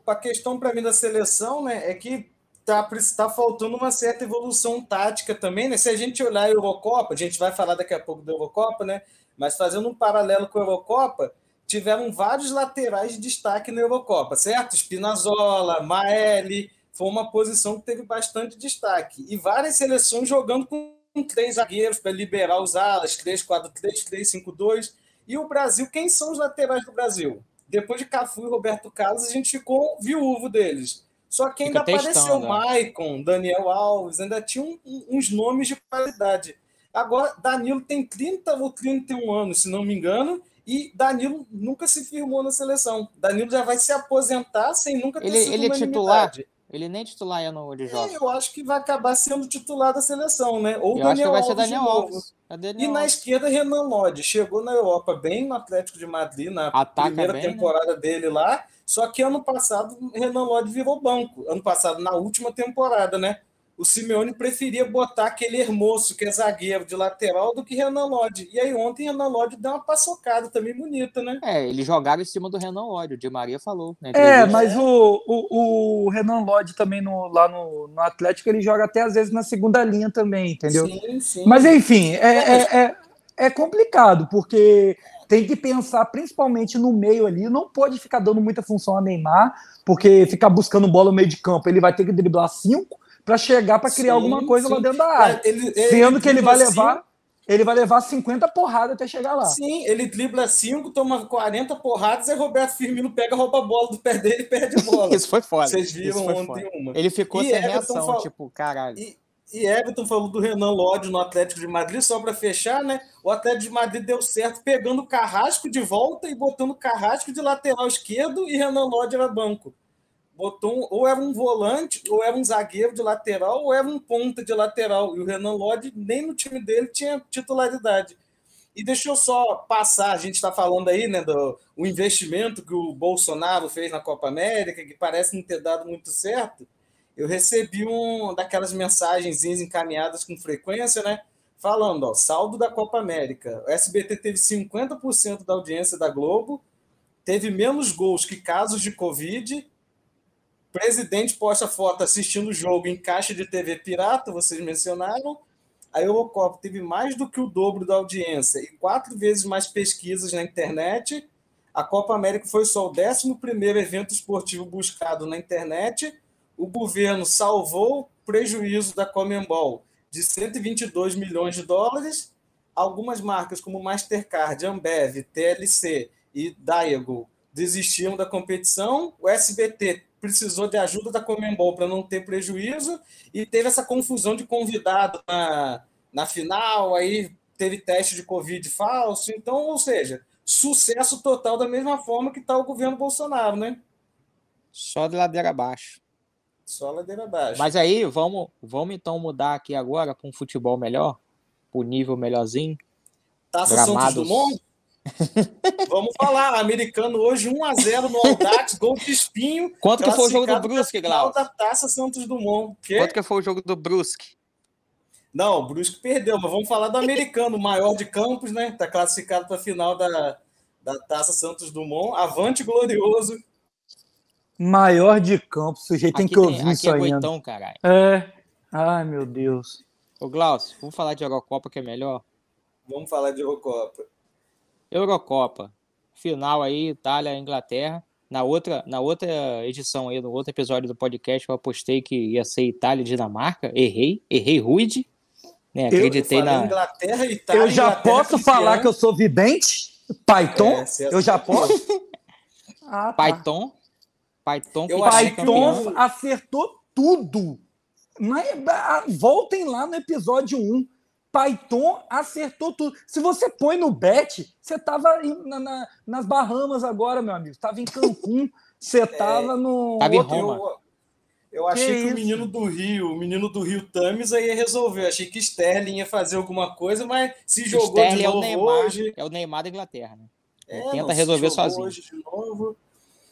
Speaker 3: A questão para mim da seleção, né, é que tá, tá faltando uma certa evolução tática também, né? Se a gente olhar a Eurocopa, a gente vai falar daqui a pouco da Eurocopa, né? Mas fazendo um paralelo com a Eurocopa, tiveram vários laterais de destaque na Eurocopa, certo? Spinazzola, Maeli, foi uma posição que teve bastante destaque. E várias seleções jogando com três zagueiros para liberar os alas, 3-4-3, 3-5-2. E o Brasil, quem são os laterais do Brasil? Depois de Cafu e Roberto Carlos, a gente ficou viúvo deles. Só que ainda apareceu né? Maicon, Daniel Alves, ainda tinha um, uns nomes de qualidade. Agora, Danilo tem 30 ou 31 anos, se não me engano, e Danilo nunca se firmou na seleção. Danilo já vai se aposentar sem nunca ter
Speaker 1: ele, sido ele é titular. Ele nem titular é no jogos.
Speaker 3: Eu acho que vai acabar sendo titular da seleção, né? Ou eu Daniel acho que vai Alves ser Daniel Alves. Daniel e Alves. na esquerda, Renan Lodge. Chegou na Europa bem no Atlético de Madrid, na Ataca primeira bem, né? temporada né? dele lá. Só que ano passado, Renan Lodge virou banco. Ano passado, na última temporada, né? O Simeone preferia botar aquele hermoso, que é zagueiro de lateral, do que Renan Lodge. E aí ontem Renan Lodge deu uma paçocada também bonita, né?
Speaker 1: É, eles jogaram em cima do Renan Lodge, o Di Maria falou.
Speaker 2: Né, é, mas o, o, o, Renan Lodge também no, lá no, no Atlético, ele joga até às vezes na segunda linha também, entendeu? Sim, sim. Mas enfim, é, é, é, é complicado, porque tem que pensar principalmente no meio ali, não pode ficar dando muita função a Neymar, porque ficar buscando bola no meio de campo, ele vai ter que driblar cinco, para chegar para criar sim, alguma coisa sim. lá dentro da área. Ele, ele, Sendo que ele vai levar. Assim, ele vai levar 50 porradas até chegar lá.
Speaker 3: Sim, ele dribla 5, toma 40 porradas, e Roberto Firmino pega, rouba a bola do pé dele e perde a bola.
Speaker 1: Isso foi foda.
Speaker 3: Vocês viram ontem
Speaker 1: foda. uma. Ele ficou e sem Everton reação, fal... tipo, caralho.
Speaker 3: E, e Everton falou do Renan Lodge no Atlético de Madrid, só para fechar, né? O Atlético de Madrid deu certo pegando o Carrasco de volta e botando o Carrasco de lateral esquerdo e Renan Lodge era banco botou um, ou era um volante, ou era um zagueiro de lateral, ou era um ponta de lateral. E o Renan Lodge, nem no time dele, tinha titularidade. E deixa eu só passar, a gente está falando aí né, do o investimento que o Bolsonaro fez na Copa América, que parece não ter dado muito certo. Eu recebi um daquelas mensagens encaminhadas com frequência, né? Falando, ó, saldo da Copa América. O SBT teve 50% da audiência da Globo, teve menos gols que casos de Covid presidente posta foto assistindo o jogo em caixa de TV pirata, vocês mencionaram. A Eurocopa teve mais do que o dobro da audiência e quatro vezes mais pesquisas na internet. A Copa América foi só o 11 evento esportivo buscado na internet. O governo salvou o prejuízo da Comembol de 122 milhões de dólares. Algumas marcas, como Mastercard, Ambev, TLC e Diago, desistiram da competição. O SBT precisou de ajuda da Comembol para não ter prejuízo e teve essa confusão de convidado na, na final, aí teve teste de Covid falso. Então, ou seja, sucesso total da mesma forma que está o governo Bolsonaro, né?
Speaker 1: Só de ladeira abaixo.
Speaker 3: Só ladeira abaixo.
Speaker 1: Mas aí, vamos, vamos então mudar aqui agora para um futebol melhor, para o nível melhorzinho.
Speaker 3: Taça Gramados... Santos Dumont? Vamos falar, americano hoje 1x0 no Audax, gol de espinho.
Speaker 1: Quanto que foi o jogo do Brusque, Glauco?
Speaker 3: da Taça Santos Dumont.
Speaker 1: Que? Quanto que foi o jogo do Brusque?
Speaker 3: Não, o Brusque perdeu, mas vamos falar do americano, o maior de campos, né? Está classificado para a final da, da Taça Santos Dumont. Avante glorioso.
Speaker 2: Maior de campos, o sujeito tem que ouvir tem, isso é ainda. Goitão, caralho. É. Ai, meu Deus.
Speaker 1: Ô, Glaucio, vamos falar de Eurocopa que é melhor?
Speaker 3: Vamos falar de Eurocopa.
Speaker 1: Eurocopa. Final aí, Itália, Inglaterra. Na outra, na outra edição aí, no outro episódio do podcast, eu apostei que ia ser Itália e Dinamarca. Errei, errei rude. Né? Acreditei eu na.
Speaker 3: Inglaterra, Itália,
Speaker 2: eu já Inglaterra posso falar que eu sou vidente? Python? É, eu já posso?
Speaker 1: ah, tá. Python. Python,
Speaker 2: eu Python acertou tudo. É... Voltem lá no episódio 1. Python acertou tudo. Se você põe no bet, você estava na, na, nas Bahamas agora, meu amigo. Estava em Cancún, você estava é, no.
Speaker 1: Tava em Roma.
Speaker 3: Eu, eu achei que, que o menino do Rio, o menino do Rio Tames ia resolver. Eu achei que Sterling ia fazer alguma coisa, mas se jogou Sterling de novo é o
Speaker 1: Neymar,
Speaker 3: hoje.
Speaker 1: É o Neymar da Inglaterra, né? É, tenta não, resolver sozinho. Hoje de novo.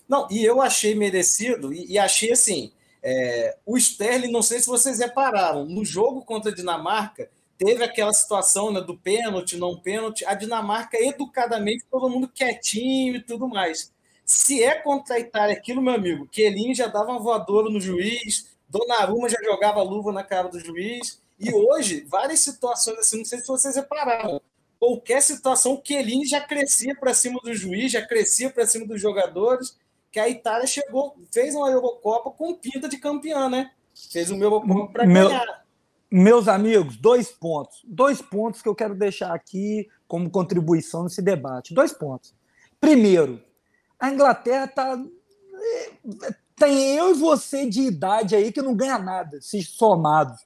Speaker 3: Não, e eu achei merecido, e, e achei assim. É, o Sterling, não sei se vocês repararam, no jogo contra a Dinamarca, teve aquela situação né, do pênalti, não pênalti, a Dinamarca, educadamente, todo mundo quietinho e tudo mais. Se é contra a Itália aquilo, meu amigo, Quelinho já dava uma voadora no juiz, Donnarumma já jogava luva na cara do juiz, e hoje, várias situações assim, não sei se vocês repararam, qualquer situação, o já crescia para cima do juiz, já crescia para cima dos jogadores, que a Itália chegou, fez uma Eurocopa com pinta de campeã, né? Fez uma Eurocopa para
Speaker 2: Meu...
Speaker 3: ganhar.
Speaker 2: Meus amigos, dois pontos. Dois pontos que eu quero deixar aqui como contribuição nesse debate. Dois pontos. Primeiro, a Inglaterra está. Tem eu e você de idade aí que não ganha nada, se somados.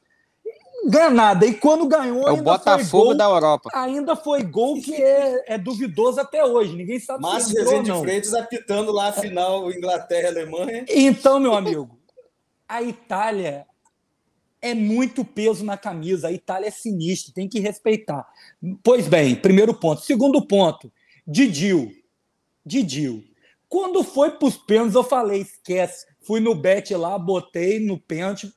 Speaker 2: Ganha nada. E quando ganhou.
Speaker 1: É o Botafogo gol, da Europa.
Speaker 2: Ainda foi gol que é, é duvidoso até hoje. Ninguém sabe
Speaker 3: Márcio se entrou, Rezende Freitas apitando lá a final Inglaterra-Alemanha.
Speaker 2: Então, meu amigo, a Itália é muito peso na camisa. A Itália é sinistra, tem que respeitar. Pois bem, primeiro ponto. Segundo ponto, Didil. Didil. Quando foi para os pênaltis, eu falei, esquece. Fui no bet lá, botei no pênalti.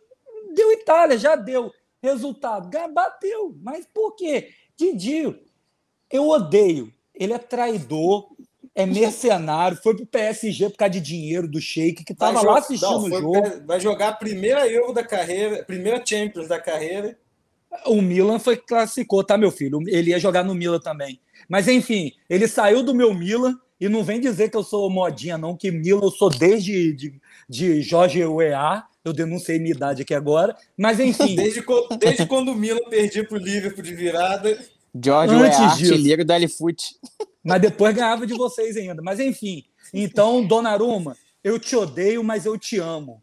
Speaker 2: Deu Itália, já deu. Resultado, bateu. Mas por quê? Didil, eu odeio. Ele é traidor, é mercenário, foi pro PSG por causa de dinheiro do Sheik, que estava lá assistindo o jogo.
Speaker 3: Vai jogar a primeira Euro da carreira, primeira Champions da carreira.
Speaker 2: O Milan foi classificou, tá, meu filho? Ele ia jogar no Milan também. Mas enfim, ele saiu do meu Milan e não vem dizer que eu sou modinha, não, que Milan eu sou desde de, de Jorge UEA. Eu denunciei minha idade aqui agora, mas enfim.
Speaker 3: Desde, desde quando o Milan perdia pro Liverpool de virada.
Speaker 1: Jorge Antes UEA, artilheiro do L-Foot.
Speaker 2: Mas depois ganhava de vocês ainda. Mas enfim. Então, Donnarumma, eu te odeio, mas eu te amo.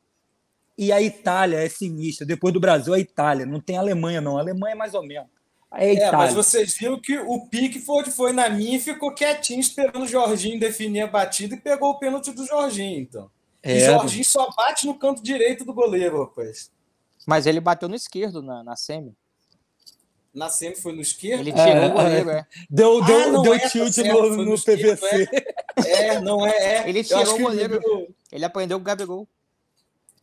Speaker 2: E a Itália é sinistra. Depois do Brasil, a Itália. Não tem Alemanha, não. A Alemanha é mais ou menos.
Speaker 3: É, é, mas vocês viram que o pique foi, foi na minha e ficou quietinho esperando o Jorginho definir a batida e pegou o pênalti do Jorginho, então. É, e Jorginho só bate no canto direito do goleiro, rapaz.
Speaker 1: Mas ele bateu no esquerdo na, na semi.
Speaker 3: Na semi foi no esquerdo?
Speaker 1: Ele tirou é, o goleiro, é.
Speaker 2: Deu, deu, ah, deu é, tilt tá no, no, no PVC.
Speaker 3: É. é. não é, é.
Speaker 1: Ele tirou o goleiro. Ele, ele aprendeu com o Gabigol.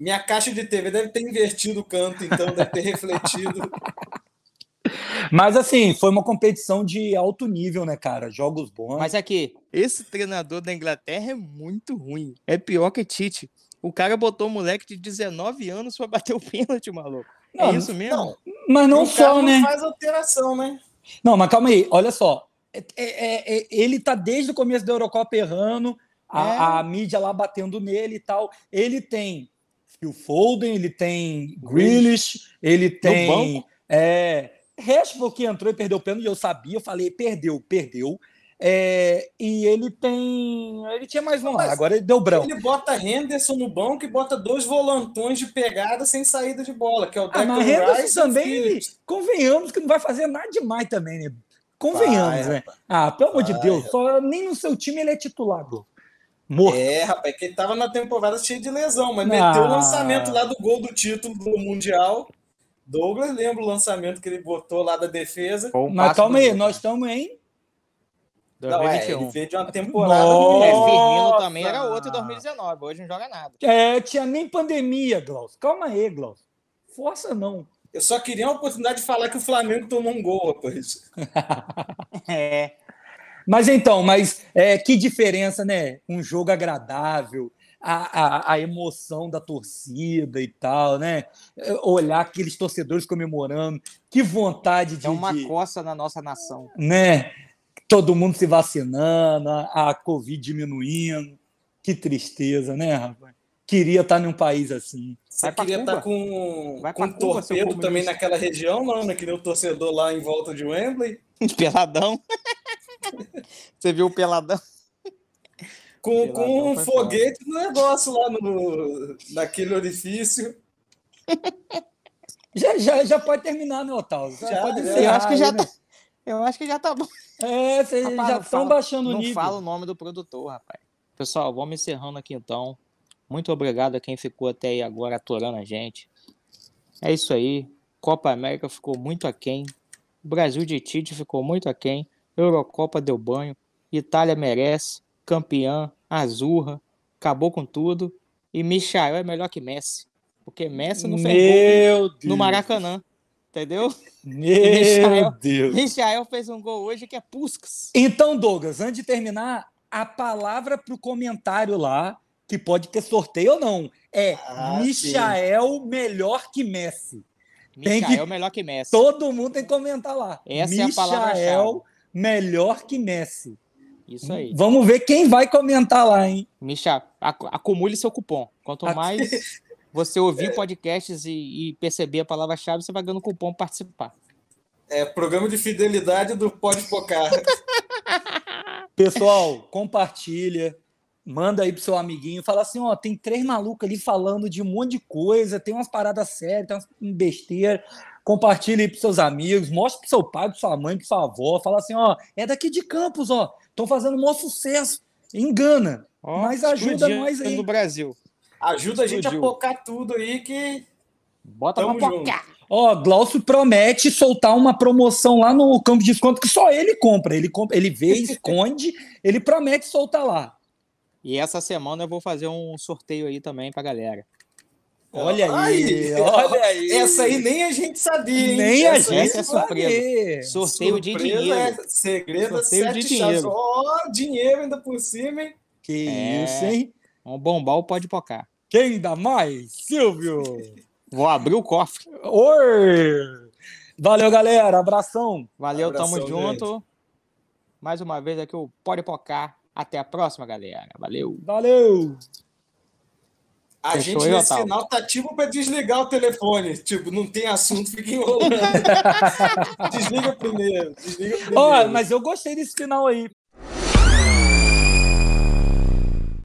Speaker 3: Minha caixa de TV deve ter invertido o canto, então deve ter refletido.
Speaker 2: Mas assim, foi uma competição de alto nível, né, cara? Jogos bons.
Speaker 1: Mas aqui, esse treinador da Inglaterra é muito ruim. É pior que Tite. O cara botou um moleque de 19 anos para bater o pênalti, maluco. É não, é isso mesmo? Não.
Speaker 2: Mas não só, né?
Speaker 3: Não faz alteração, né?
Speaker 2: Não, mas calma aí, olha só. É, é, é, ele tá desde o começo da Eurocopa errando, a, é. a, mídia lá batendo nele e tal. Ele tem Phil Foden, ele tem Grealish, ele tem. É, Rashford que entrou e perdeu o pênalti, eu sabia, eu falei, perdeu, perdeu. É, e ele tem. Ele tinha mais um lá, agora ele deu branco.
Speaker 3: Ele bota Henderson no banco e bota dois volantões de pegada sem saída de bola, que é o
Speaker 2: ah, mas Henderson também, convenhamos que não vai fazer nada demais também, né? Convenhamos, vai, né? Rapaz. Ah, pelo amor de Deus, só, nem no seu time ele é titular,
Speaker 3: Morto. É, rapaz, que ele tava na temporada cheio de lesão, mas ah. meteu o lançamento lá do gol do título do Mundial. Douglas lembra o lançamento que ele botou lá da defesa.
Speaker 2: Mas calma aí, nós estamos em
Speaker 3: 2021. Não, é, ele veio de uma temporada.
Speaker 1: Nossa. É, Firmino também era outro em 2019. Hoje não joga nada.
Speaker 2: É, tinha nem pandemia, Glaucio. Calma aí, Glaucio. Força não.
Speaker 3: Eu só queria a oportunidade de falar que o Flamengo tomou um gol, rapaz.
Speaker 2: é. Mas então, mas é, que diferença, né? Um jogo agradável, a, a, a, emoção da torcida e tal, né? Olhar aqueles torcedores comemorando, que vontade de.
Speaker 1: É uma
Speaker 2: de,
Speaker 1: coça na nossa nação.
Speaker 2: Né? Todo mundo se vacinando, a Covid diminuindo. Que tristeza, né, rapaz? Queria estar num país assim.
Speaker 3: Você queria estar com, Vai com um torpedo também naquela região, não, né? Que nem o torcedor lá em volta de Wembley.
Speaker 1: Peladão. Você viu o peladão?
Speaker 3: Com, peladão com um foguete no negócio lá no, naquele orifício.
Speaker 2: Já, já, já pode terminar, né, Otávio? Já, já pode
Speaker 1: encerrar. Eu acho que já né? Eu acho que já tá bom.
Speaker 2: É, vocês já estão baixando o nível.
Speaker 1: Não fala o nome do produtor, rapaz. Pessoal, vamos encerrando aqui então. Muito obrigado a quem ficou até aí agora aturando a gente. É isso aí. Copa América ficou muito aquém. Brasil de Tite ficou muito aquém. Eurocopa deu banho. Itália merece. Campeã. Azurra. Acabou com tudo. E Michael é melhor que Messi. Porque Messi não fez gol no Maracanã. Entendeu?
Speaker 2: Meu Michael, Deus.
Speaker 1: Michael fez um gol hoje que é Puskas.
Speaker 2: Então, Douglas, antes de terminar, a palavra para o comentário lá, que pode ter sorteio ou não, é ah, Michael sim. melhor que Messi.
Speaker 1: Michael tem que... melhor que Messi.
Speaker 2: Todo mundo tem que comentar lá.
Speaker 1: Essa Michael, é a palavra-chave.
Speaker 2: melhor que Messi.
Speaker 1: Isso aí.
Speaker 2: Vamos ver quem vai comentar lá, hein?
Speaker 1: Misha, acumule seu cupom. Quanto mais você ouvir podcasts e, e perceber a palavra-chave, você vai ganhando cupom para participar.
Speaker 3: É, programa de fidelidade do Pode Focar.
Speaker 2: Pessoal, compartilha, manda aí pro seu amiguinho, fala assim, ó, tem três malucos ali falando de um monte de coisa, tem umas paradas sérias, tem umas besteira. Compartilha aí pros seus amigos, mostra pro seu pai, pro sua mãe, pro sua avó, fala assim, ó, é daqui de Campos, ó, estão fazendo um maior sucesso, engana, ó, mas ajuda nós aí.
Speaker 1: no Brasil.
Speaker 3: Ajuda Explodiu. a gente a focar tudo aí que
Speaker 1: Bota Tamo pra focar.
Speaker 2: Ó, Glaucio promete soltar uma promoção lá no campo de desconto que só ele compra. Ele, compra, ele vê, esconde, ele promete soltar lá.
Speaker 1: E essa semana eu vou fazer um sorteio aí também pra galera.
Speaker 2: Olha aí, olha aí.
Speaker 3: Essa aí nem a gente sabia, hein?
Speaker 2: Nem
Speaker 3: essa
Speaker 2: a gente
Speaker 1: é surpresa. Sorteio surpresa de dinheiro. É
Speaker 3: segredo sorteio de dinheiro. Ó, oh, dinheiro ainda por cima, hein?
Speaker 2: Que é, isso, hein?
Speaker 1: Um bombal pode pocar.
Speaker 2: Quem dá mais? Silvio!
Speaker 1: Vou abrir o cofre.
Speaker 2: Oi! Valeu, galera. Abração.
Speaker 1: Valeu, Abração, tamo junto. Mais uma vez aqui o Pode Pocar. Até a próxima, galera. Valeu.
Speaker 2: Valeu.
Speaker 3: A Fechou gente nesse final tá tipo para desligar o telefone. Tipo, não tem assunto, fica enrolando. desliga primeiro. Desliga primeiro.
Speaker 2: Oh, mas eu gostei desse final aí.